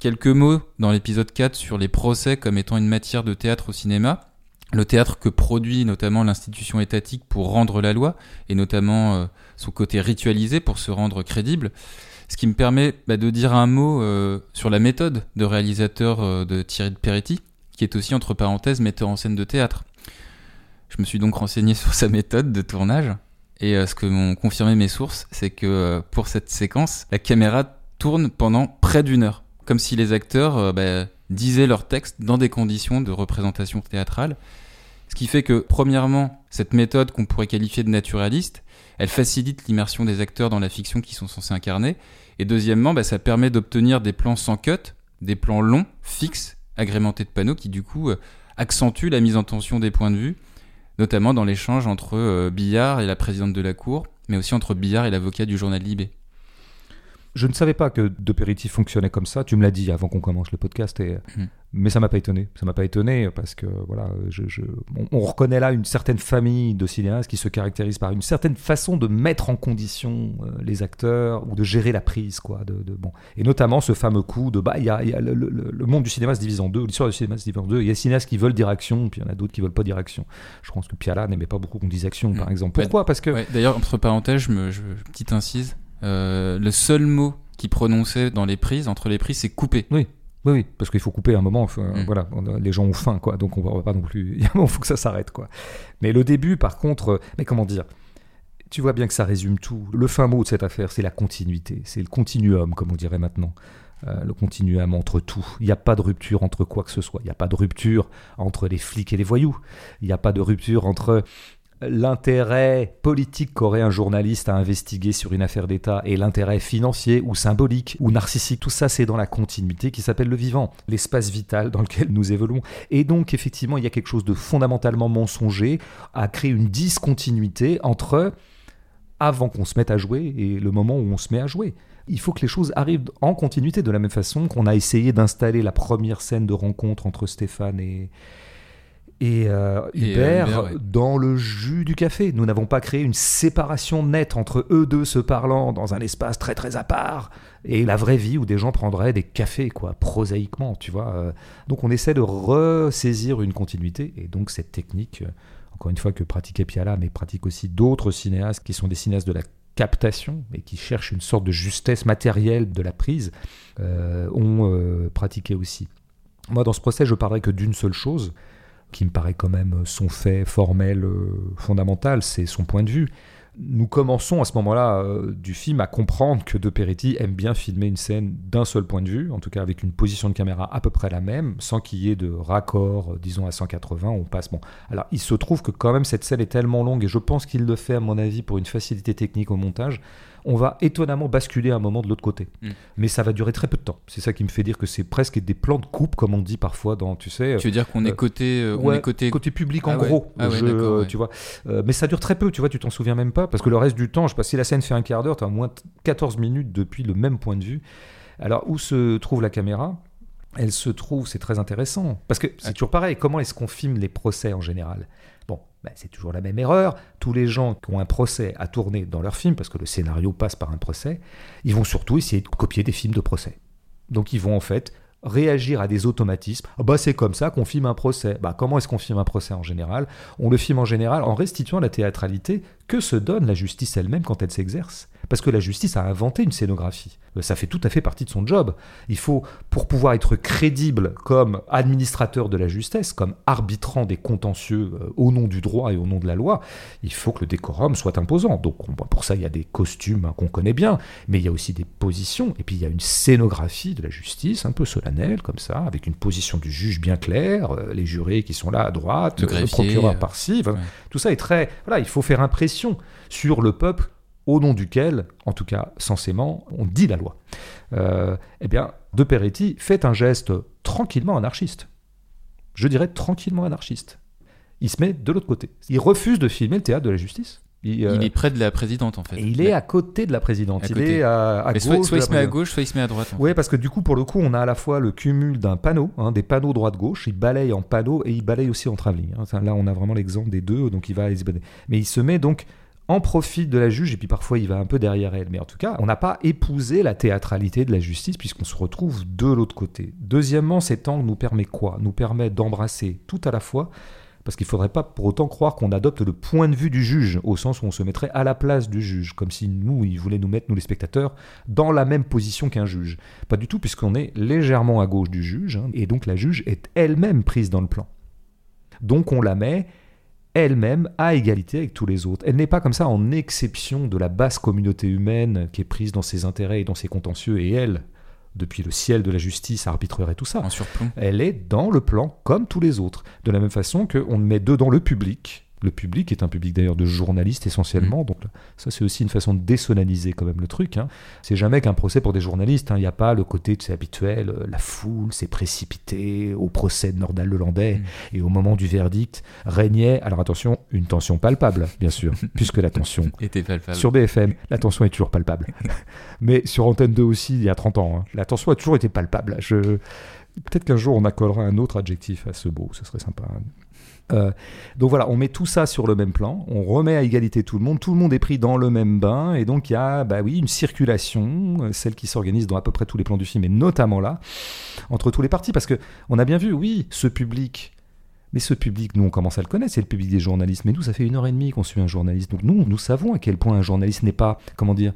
Quelques mots dans l'épisode 4 sur les procès comme étant une matière de théâtre au cinéma. Le théâtre que produit notamment l'institution étatique pour rendre la loi, et notamment euh, son côté ritualisé pour se rendre crédible. Ce qui me permet bah, de dire un mot euh, sur la méthode de réalisateur euh, de Thierry de Peretti, qui est aussi entre parenthèses metteur en scène de théâtre. Je me suis donc renseigné sur sa méthode de tournage, et ce que m'ont confirmé mes sources, c'est que pour cette séquence, la caméra tourne pendant près d'une heure comme si les acteurs bah, disaient leur texte dans des conditions de représentation théâtrale. Ce qui fait que, premièrement, cette méthode qu'on pourrait qualifier de naturaliste, elle facilite l'immersion des acteurs dans la fiction qui sont censés incarner. Et deuxièmement, bah, ça permet d'obtenir des plans sans cut, des plans longs, fixes, agrémentés de panneaux, qui du coup euh, accentuent la mise en tension des points de vue, notamment dans l'échange entre euh, Billard et la présidente de la Cour, mais aussi entre Billard et l'avocat du journal Libé. Je ne savais pas que De Peretti fonctionnait comme ça. Tu me l'as dit avant qu'on commence le podcast, et... Hmm. mais ça m'a pas étonné. Ça m'a pas étonné parce que voilà, je, On, reconnaît là une certaine famille de cinéastes qui se caractérise par une certaine façon de mettre en condition euh, les acteurs ou de gérer la prise, quoi. De, bon, et notamment ce fameux coup de bah, il y a, le, monde du cinéma se divise en deux, l'histoire du cinéma se divise en deux. Il y a des cinéastes qui veulent dire action, puis il y en a d'autres qui veulent pas dire action. Je pense que Piala n'aimait pas beaucoup qu'on dise action, par hmm. exemple. Pourquoi? Parce que d'ailleurs entre parenthèses, je me, je, petite incise euh, le seul mot qui prononçait dans les prises, entre les prises, c'est couper. Oui. Oui, oui, parce qu'il faut couper un moment. Mm. Voilà, les gens ont faim, quoi. Donc on va, va pas non plus. Il faut que ça s'arrête, quoi. Mais le début, par contre, euh, mais comment dire Tu vois bien que ça résume tout. Le fin mot de cette affaire, c'est la continuité, c'est le continuum, comme on dirait maintenant. Euh, le continuum entre tout. Il n'y a pas de rupture entre quoi que ce soit. Il n'y a pas de rupture entre les flics et les voyous. Il n'y a pas de rupture entre l'intérêt politique qu'aurait un journaliste à investiguer sur une affaire d'État et l'intérêt financier ou symbolique ou narcissique, tout ça c'est dans la continuité qui s'appelle le vivant, l'espace vital dans lequel nous évoluons. Et donc effectivement il y a quelque chose de fondamentalement mensonger à créer une discontinuité entre avant qu'on se mette à jouer et le moment où on se met à jouer. Il faut que les choses arrivent en continuité de la même façon qu'on a essayé d'installer la première scène de rencontre entre Stéphane et, et euh, Hubert dans le jus du café. Nous n'avons pas créé une séparation nette entre eux deux se parlant dans un espace très très à part et la vraie vie où des gens prendraient des cafés, quoi, prosaïquement, tu vois. Euh. Donc on essaie de ressaisir une continuité et donc cette technique, euh, encore une fois que pratiquait Piala, mais pratique aussi d'autres cinéastes qui sont des cinéastes de la captation et qui cherchent une sorte de justesse matérielle de la prise, ont pratiqué aussi. Moi, dans ce procès, je parlerai que d'une seule chose, qui me paraît quand même son fait formel euh, fondamental, c'est son point de vue. Nous commençons à ce moment-là euh, du film à comprendre que De Peretti aime bien filmer une scène d'un seul point de vue, en tout cas avec une position de caméra à peu près la même, sans qu'il y ait de raccord, euh, disons à 180, on passe. Bon, alors il se trouve que quand même cette scène est tellement longue, et je pense qu'il le fait à mon avis pour une facilité technique au montage, on va étonnamment basculer à un moment de l'autre côté. Mm. Mais ça va durer très peu de temps. C'est ça qui me fait dire que c'est presque des plans de coupe, comme on dit parfois dans, tu sais. Tu veux dire qu'on est euh, côté, euh, on est côté... côté public en ah gros. Ah tu vois. Euh, mais ça dure très peu, tu vois. Tu t'en souviens même pas parce que le reste du temps, je sais pas si la scène fait un quart d'heure, tu as moins 14 minutes depuis le même point de vue. Alors où se trouve la caméra? Elle se trouve, c'est très intéressant. Parce que c'est toujours pareil, comment est-ce qu'on filme les procès en général? Ben, c'est toujours la même erreur. Tous les gens qui ont un procès à tourner dans leur film, parce que le scénario passe par un procès, ils vont surtout essayer de copier des films de procès. Donc ils vont en fait réagir à des automatismes. Ah bah c'est comme ça qu'on filme un procès. Bah comment est-ce qu'on filme un procès en général? On le filme en général en restituant la théâtralité que se donne la justice elle-même quand elle s'exerce. Parce que la justice a inventé une scénographie. Euh, ça fait tout à fait partie de son job. Il faut, pour pouvoir être crédible comme administrateur de la justesse, comme arbitrant des contentieux euh, au nom du droit et au nom de la loi, il faut que le décorum soit imposant. Donc pour ça, il y a des costumes hein, qu'on connaît bien, mais il y a aussi des positions, et puis il y a une scénographie de la justice, un peu solennelle, comme ça, avec une position du juge bien claire, euh, les jurés qui sont là à droite, le, procureur par-ci. Tout ça est très... Voilà, il faut faire impression sur le peuple au nom duquel, en tout cas censément, on dit la loi. Euh, eh bien, De Peretti fait un geste tranquillement anarchiste. Je dirais tranquillement anarchiste. Il se met de l'autre côté. Il refuse de filmer le théâtre de la justice. Il, euh, est près de la présidente en fait. Et il est à côté de la présidente. il est à, gauche. Soit, il se met à gauche, soit il se met à droite. Oui, parce que du coup, pour le coup, on a à la fois le cumul d'un panneau, hein, des panneaux droite-gauche. Il balaye en panneau et il balaye aussi en travelling. Hein. Là, on a vraiment l'exemple des deux, donc il va. Mais il se met donc en profite de la juge et puis parfois il va un peu derrière elle. Mais en tout cas, on n'a pas épousé la théâtralité de la justice puisqu'on se retrouve de l'autre côté. Deuxièmement, cet angle nous permet quoi? Nous permet d'embrasser tout à la fois parce qu'il ne faudrait pas pour autant croire qu'on adopte le point de vue du juge, au sens où on se mettrait à la place du juge, comme si nous, il voulait nous mettre, nous les spectateurs, dans la même position qu'un juge. Pas du tout, puisqu'on est légèrement à gauche du juge, hein, et donc la juge est elle-même prise dans le plan. Donc on la met elle-même à égalité avec tous les autres. Elle n'est pas comme ça en exception de la basse communauté humaine qui est prise dans ses intérêts et dans ses contentieux, et elle, depuis le ciel de la justice, arbitrerait tout ça. En surplomb. Elle est dans le plan comme tous les autres. De la même façon qu'on met dedans le public. Le public est un public d'ailleurs de journalistes essentiellement, donc ça c'est aussi une façon de désonaliser quand même le truc. Hein. C'est jamais qu'un procès pour des journalistes, hein. il n'y a pas le côté tu sais, habituel, euh, la foule s'est précipitée au procès de Nordal Lelandais Mm. et au moment du verdict régnait, alors attention, une tension palpable bien sûr, puisque la tension Était palpable. sur BFM, la tension est toujours palpable. Mais sur Antenne 2 aussi, il y a 30 ans, hein, la tension a toujours été palpable. Je... Peut-être qu'un jour on accolera un autre adjectif à ce beau, ce serait sympa. Euh, donc voilà, on met tout ça sur le même plan, on remet à égalité tout le monde, tout le monde est pris dans le même bain, et donc il y a bah oui, une circulation, euh, celle qui s'organise dans à peu près tous les plans du film, et notamment là, entre tous les partis, parce que on a bien vu, oui, ce public, mais ce public, nous on commence à le connaître, c'est le public des journalistes, mais nous ça fait une heure et demie qu'on suit un journaliste, donc nous, nous savons à quel point un journaliste n'est pas, comment dire,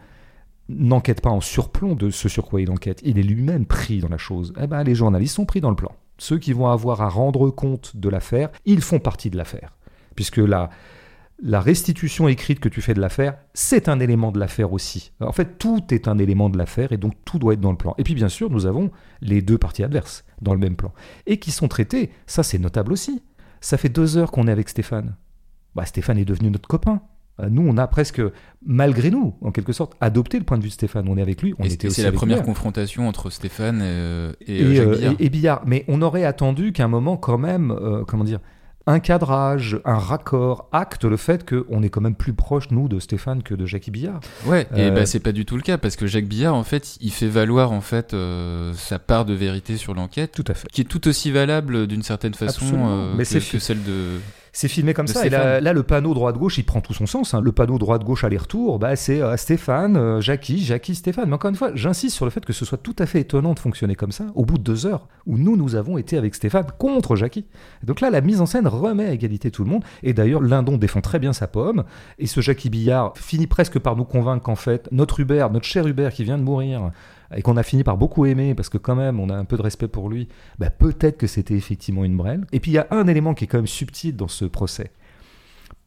n'enquête pas en surplomb de ce sur quoi il enquête, il est lui-même pris dans la chose. Eh ben les journalistes sont pris dans le plan. Ceux qui vont avoir à rendre compte de l'affaire, ils font partie de l'affaire. Puisque la, restitution écrite que tu fais de l'affaire, c'est un élément de l'affaire aussi. En fait, tout est un élément de l'affaire et donc tout doit être dans le plan. Et puis bien sûr, nous avons les deux parties adverses dans le même plan. Et qui sont traitées, ça c'est notable aussi. Ça fait deux heures qu'on est avec Stéphane. Bah, Stéphane est devenu notre copain. Euh, Nous, on a presque, malgré nous, en quelque sorte, adopté le point de vue de Stéphane. On est avec lui, on Et était c'est la première confrontation entre Stéphane euh, et, et, euh, Jacques Billard. et- et Billard. Mais on aurait attendu qu'à un moment, quand même, euh, comment dire, un cadrage, un raccord acte le fait qu'on est quand même plus proche, nous, de Stéphane que de Jackie Billard. Ouais, et Euh, bah c'est pas du tout le cas parce que Jacques Billard en fait, il fait valoir en fait euh, sa part de vérité sur l'enquête, Tout à fait. qui est tout aussi valable d'une certaine façon euh, Mais que, celle de. C'est filmé comme ça. Et là, le panneau droite-gauche, il prend tout son sens. hein. Le panneau droite-gauche aller-retour, bah, c'est euh, Stéphane, euh, Jackie, Jackie, Stéphane. Mais encore une fois, j'insiste sur le fait que ce soit tout à fait étonnant de fonctionner comme ça, au bout de deux heures, où nous, nous avons été avec Stéphane contre Jackie. Donc là, la mise en scène remet à égalité tout le monde. Et d'ailleurs, Lindon défend très bien sa pomme. Et ce Jackie Billard finit presque par nous convaincre qu'en fait, notre Hubert, notre cher Hubert qui vient de mourir, et qu'on a fini par beaucoup aimer, parce que quand même, on a un peu de respect pour lui, bah, peut-être que c'était effectivement une brêle. Et puis, il y a un élément qui est quand même subtil dans ce procès.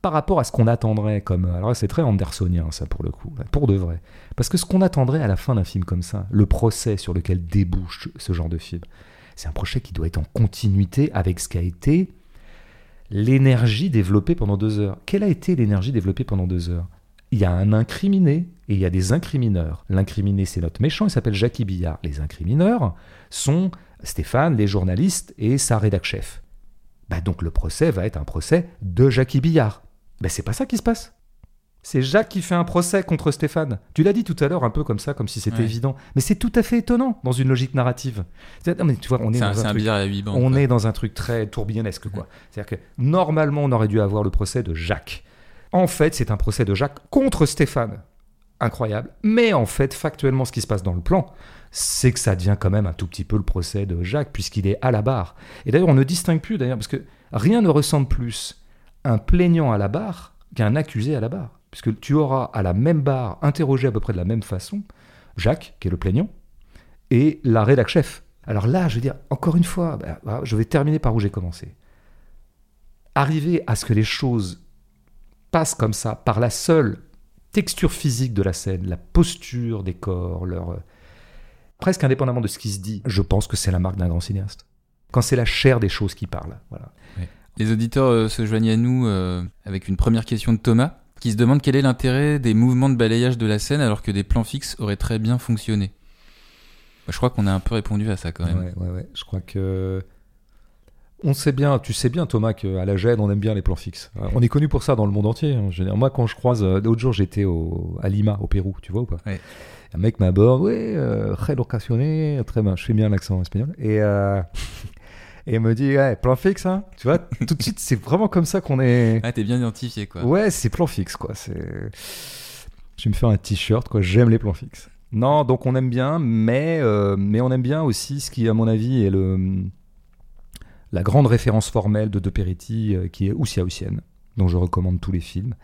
Par rapport à ce qu'on attendrait comme alors c'est très andersonien ça pour le coup pour de vrai. Parce que ce qu'on attendrait à la fin d'un film comme ça le procès sur lequel débouche ce genre de film c'est un procès qui doit être en continuité avec ce qu'a été l'énergie développée pendant deux heures. Quelle a été l'énergie développée pendant deux heures? Il y a un incriminé et il y a des incrimineurs l'incriminé c'est notre méchant il s'appelle Jackie Billard les incrimineurs sont Stéphane les journalistes et sa rédac chef bah donc le procès va être un procès de Jackie Billard. Ben c'est pas ça qui se passe. C'est Jacques qui fait un procès contre Stéphane. Tu l'as dit tout à l'heure un peu comme ça, comme si c'était Ouais. évident. Mais c'est tout à fait étonnant dans une logique narrative. C'est- non, mais tu vois, on est C'est un, dans c'est un un truc, billard à huit bandes. on quoi. est dans un truc très tourbillonnesque quoi. C'est-à-dire que normalement on aurait dû avoir le procès de Jacques. En fait, c'est un procès de Jacques contre Stéphane. Incroyable. Mais en fait, factuellement, ce qui se passe dans le plan, c'est que ça devient quand même un tout petit peu le procès de Jacques, puisqu'il est à la barre. Et d'ailleurs, on ne distingue plus, d'ailleurs, parce que rien ne ressemble plus un plaignant à la barre qu'un accusé à la barre. Puisque tu auras à la même barre, interrogé à peu près de la même façon, Jacques, qui est le plaignant, et la rédac. Alors là, je veux dire, encore une fois, bah, bah, je vais terminer par où j'ai commencé. Arriver à ce que les choses passent comme ça, par la seule texture physique de la scène, la posture des corps, leur... euh, presque indépendamment de ce qui se dit, je pense que c'est la marque d'un grand cinéaste. Quand c'est la chair des choses qui parle. Voilà. Les auditeurs euh, se joignent à nous euh, avec une première question de Thomas, qui se demande quel est l'intérêt des mouvements de balayage de la scène alors que des plans fixes auraient très bien fonctionné. Bah, Je crois qu'on a un peu répondu à ça quand même. Ouais, ouais, ouais. Je crois que. On sait bien, tu sais bien Thomas qu'à la gêne on aime bien les plans fixes. On est connu pour ça dans le monde entier. hein. Moi quand je croise, euh, l'autre jour j'étais au, à Lima, au Pérou, tu vois ou pas? Un mec m'aborde, ouais, euh, très locationné, très bien, je fais bien l'accent espagnol. Et, euh, Et me dit, ouais, plan fixe, hein. Tu vois, tout de suite, c'est vraiment comme ça qu'on est. Ah, t'es bien identifié, quoi. Ouais, c'est plan fixe, quoi. Je vais me faire un t-shirt, quoi. J'aime les plans fixes. Non, donc on aime bien, mais, euh, mais on aime bien aussi ce qui, à mon avis, est le, la grande référence formelle de De Peretti, euh, qui est Oussia Ossienne, dont je recommande tous les films.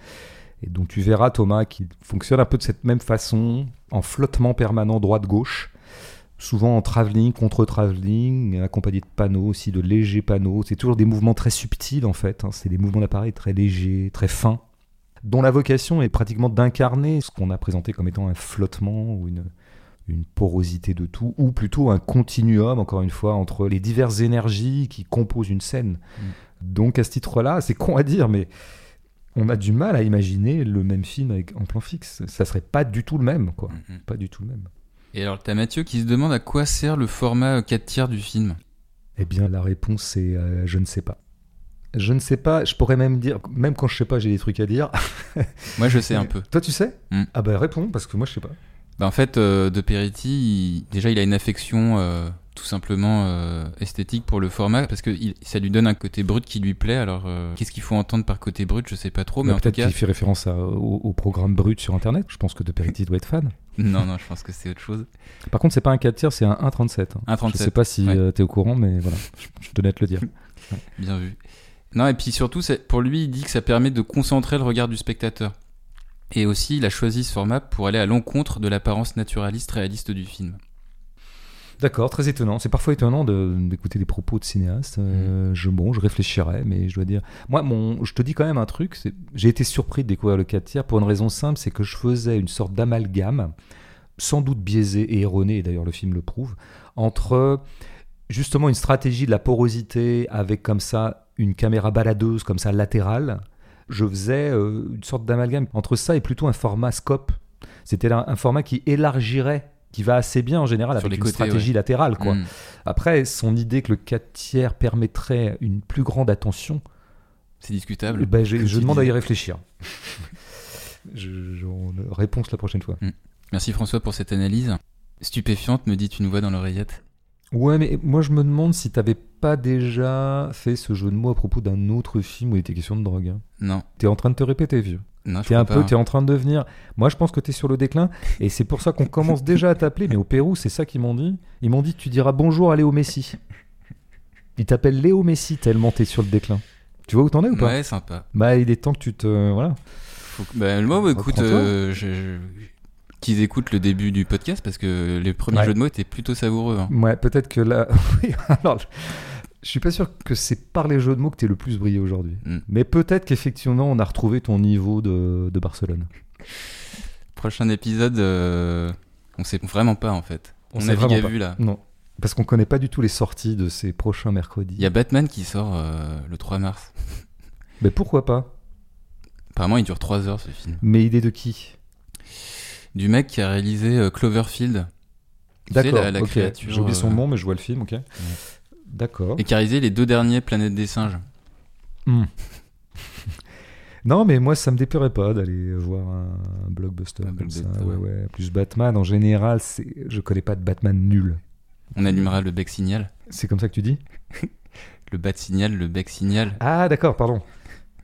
Et donc tu verras, Thomas, qui fonctionne un peu de cette même façon, en flottement permanent droite-gauche, souvent en travelling, contre-travelling, accompagné de panneaux aussi, de légers panneaux. C'est toujours des mouvements très subtils, en fait. hein. C'est des mouvements d'appareil très légers, très fins dont la vocation est pratiquement d'incarner ce qu'on a présenté comme étant un flottement ou une, une porosité de tout, ou plutôt un continuum, encore une fois, entre les diverses énergies qui composent une scène. Donc à ce titre-là, c'est con à dire, mais on a du mal à imaginer le même film avec, en plan fixe. Ça serait pas du tout le même, quoi. Mhm. Pas du tout le même. Et alors, t'as Mathieu qui se demande à quoi sert le format 4 tiers du film? Eh bien, la réponse c'est euh, je ne sais pas. Je ne sais pas, je pourrais même dire, même quand je sais pas, j'ai des trucs à dire. Moi, je sais un peu. Toi, tu sais? Mm. Ah bah réponds, parce que moi, je sais pas. Bah, en fait, euh, De Peretti, il- déjà, il a une affection euh, tout simplement euh, esthétique pour le format parce que il- ça lui donne un côté brut qui lui plaît. Alors, qu'est-ce qu'il faut entendre par côté brut Je sais pas trop, mais Bah, en tout cas, fait référence à- au, au programme brut sur Internet. Je pense que De Peretti doit être fan. non, non, je pense que c'est autre chose. Par contre, c'est pas un 4 tiers, c'est un 1,37. hein. 1,37, Je sais pas si ouais. tu es au courant, mais voilà, je, je tenais à te le dire. Bien vu. Non, et puis surtout, pour lui, il dit que ça permet de concentrer le regard du spectateur. Et aussi, il a choisi ce format pour aller à l'encontre de l'apparence naturaliste réaliste du film. D'accord, très étonnant. C'est parfois étonnant de- d'écouter des propos de cinéastes. Euh, je, bon, je réfléchirais, mais je dois dire. Moi, mon, je te dis quand même un truc. J'ai été surpris de découvrir le 4 tiers pour une raison simple c'est que je faisais une sorte d'amalgame, sans doute biaisé et erroné, et d'ailleurs le film le prouve, entre justement une stratégie de la porosité avec comme ça une caméra baladeuse, comme ça latérale. Je faisais euh, une sorte d'amalgame entre ça et plutôt un format scope. C'était un, format qui élargirait, qui va assez bien en général Sur avec les une côtés, stratégie latérale. Quoi. Mm. Après, son idée que le 4 tiers permettrait une plus grande attention, C'est discutable. eh ben, je, demande à y réfléchir. je, je- on- réponse la prochaine fois. Merci François pour cette analyse. Stupéfiante, me dit une voix dans l'oreillette. Ouais, mais moi je me demande si t'avais pas déjà fait ce jeu de mots à propos d'un autre film où il était question de drogue. hein. Non, T'es en train de te répéter, vieux. non, je T'es crois un pas. peu, t'es en train de devenir. Moi, je pense que t'es sur le déclin, et c'est pour ça qu'on commence déjà à t'appeler. Mais au Pérou, c'est ça qu'ils m'ont dit. Ils m'ont dit, tu diras bonjour à Léo Messi. Ils t'appellent Léo Messi tellement t'es sur le déclin. Tu vois où t'en es ou pas? Ouais, sympa. Bah, il est temps que tu te. Voilà. Faut que- Bah, moi, bah, écoute, Reprends-toi. euh, je- je- qu'ils écoutent le début du podcast parce que les premiers Ouais. jeux de mots étaient plutôt savoureux. hein. Ouais, peut-être que là. Alors, je suis pas sûr que c'est par les jeux de mots que t'es le plus brillé aujourd'hui. Mm. Mais peut-être qu'effectivement, on a retrouvé ton niveau de, de Barcelone. Prochain épisode, euh, on sait vraiment pas en fait. On On, navigue vraiment à vue là. Non. Parce qu'on connaît pas du tout les sorties de ces prochains mercredis. Il y a Batman qui sort euh, le 3 mars. Mais pourquoi pas? Apparemment, il dure 3 heures ce film. Mais idée de qui? Du mec qui a réalisé euh, Cloverfield. D'accord, la, la ok. créature. J'ai oublié son euh, nom, mais je vois le film, ok. D'accord. Et qui a réalisé les deux derniers Planètes des singes. Hmm. non, mais moi, ça me déplairait pas d'aller voir un, un blockbuster Un comme ça. Ouais, ouais. ouais. Plus Batman, en général, je connais pas de Batman nul. On allumera le bec signal. C'est comme ça que tu dis? Le bat signal, le bec signal. Ah, d'accord, pardon.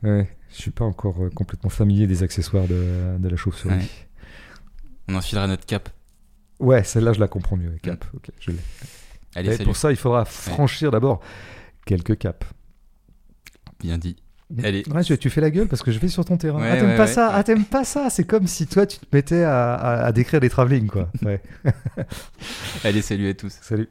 Ouais, je suis pas encore euh, complètement familier des accessoires de, de la chauve-souris. On enfilera notre cap. Ouais, celle-là, je la comprends mieux. Cap, ok, je l'ai. Allez, salut. pour ça, il faudra franchir d'abord quelques caps. Bien dit. Allez. Ouais, tu, tu fais la gueule parce que je vais sur ton terrain. Ouais, ah, t'aimes pas ça Ah, t'aimes pas ça C'est comme si toi, tu te mettais à, à- à décrire des travelling, quoi. Allez, salut à tous. Salut.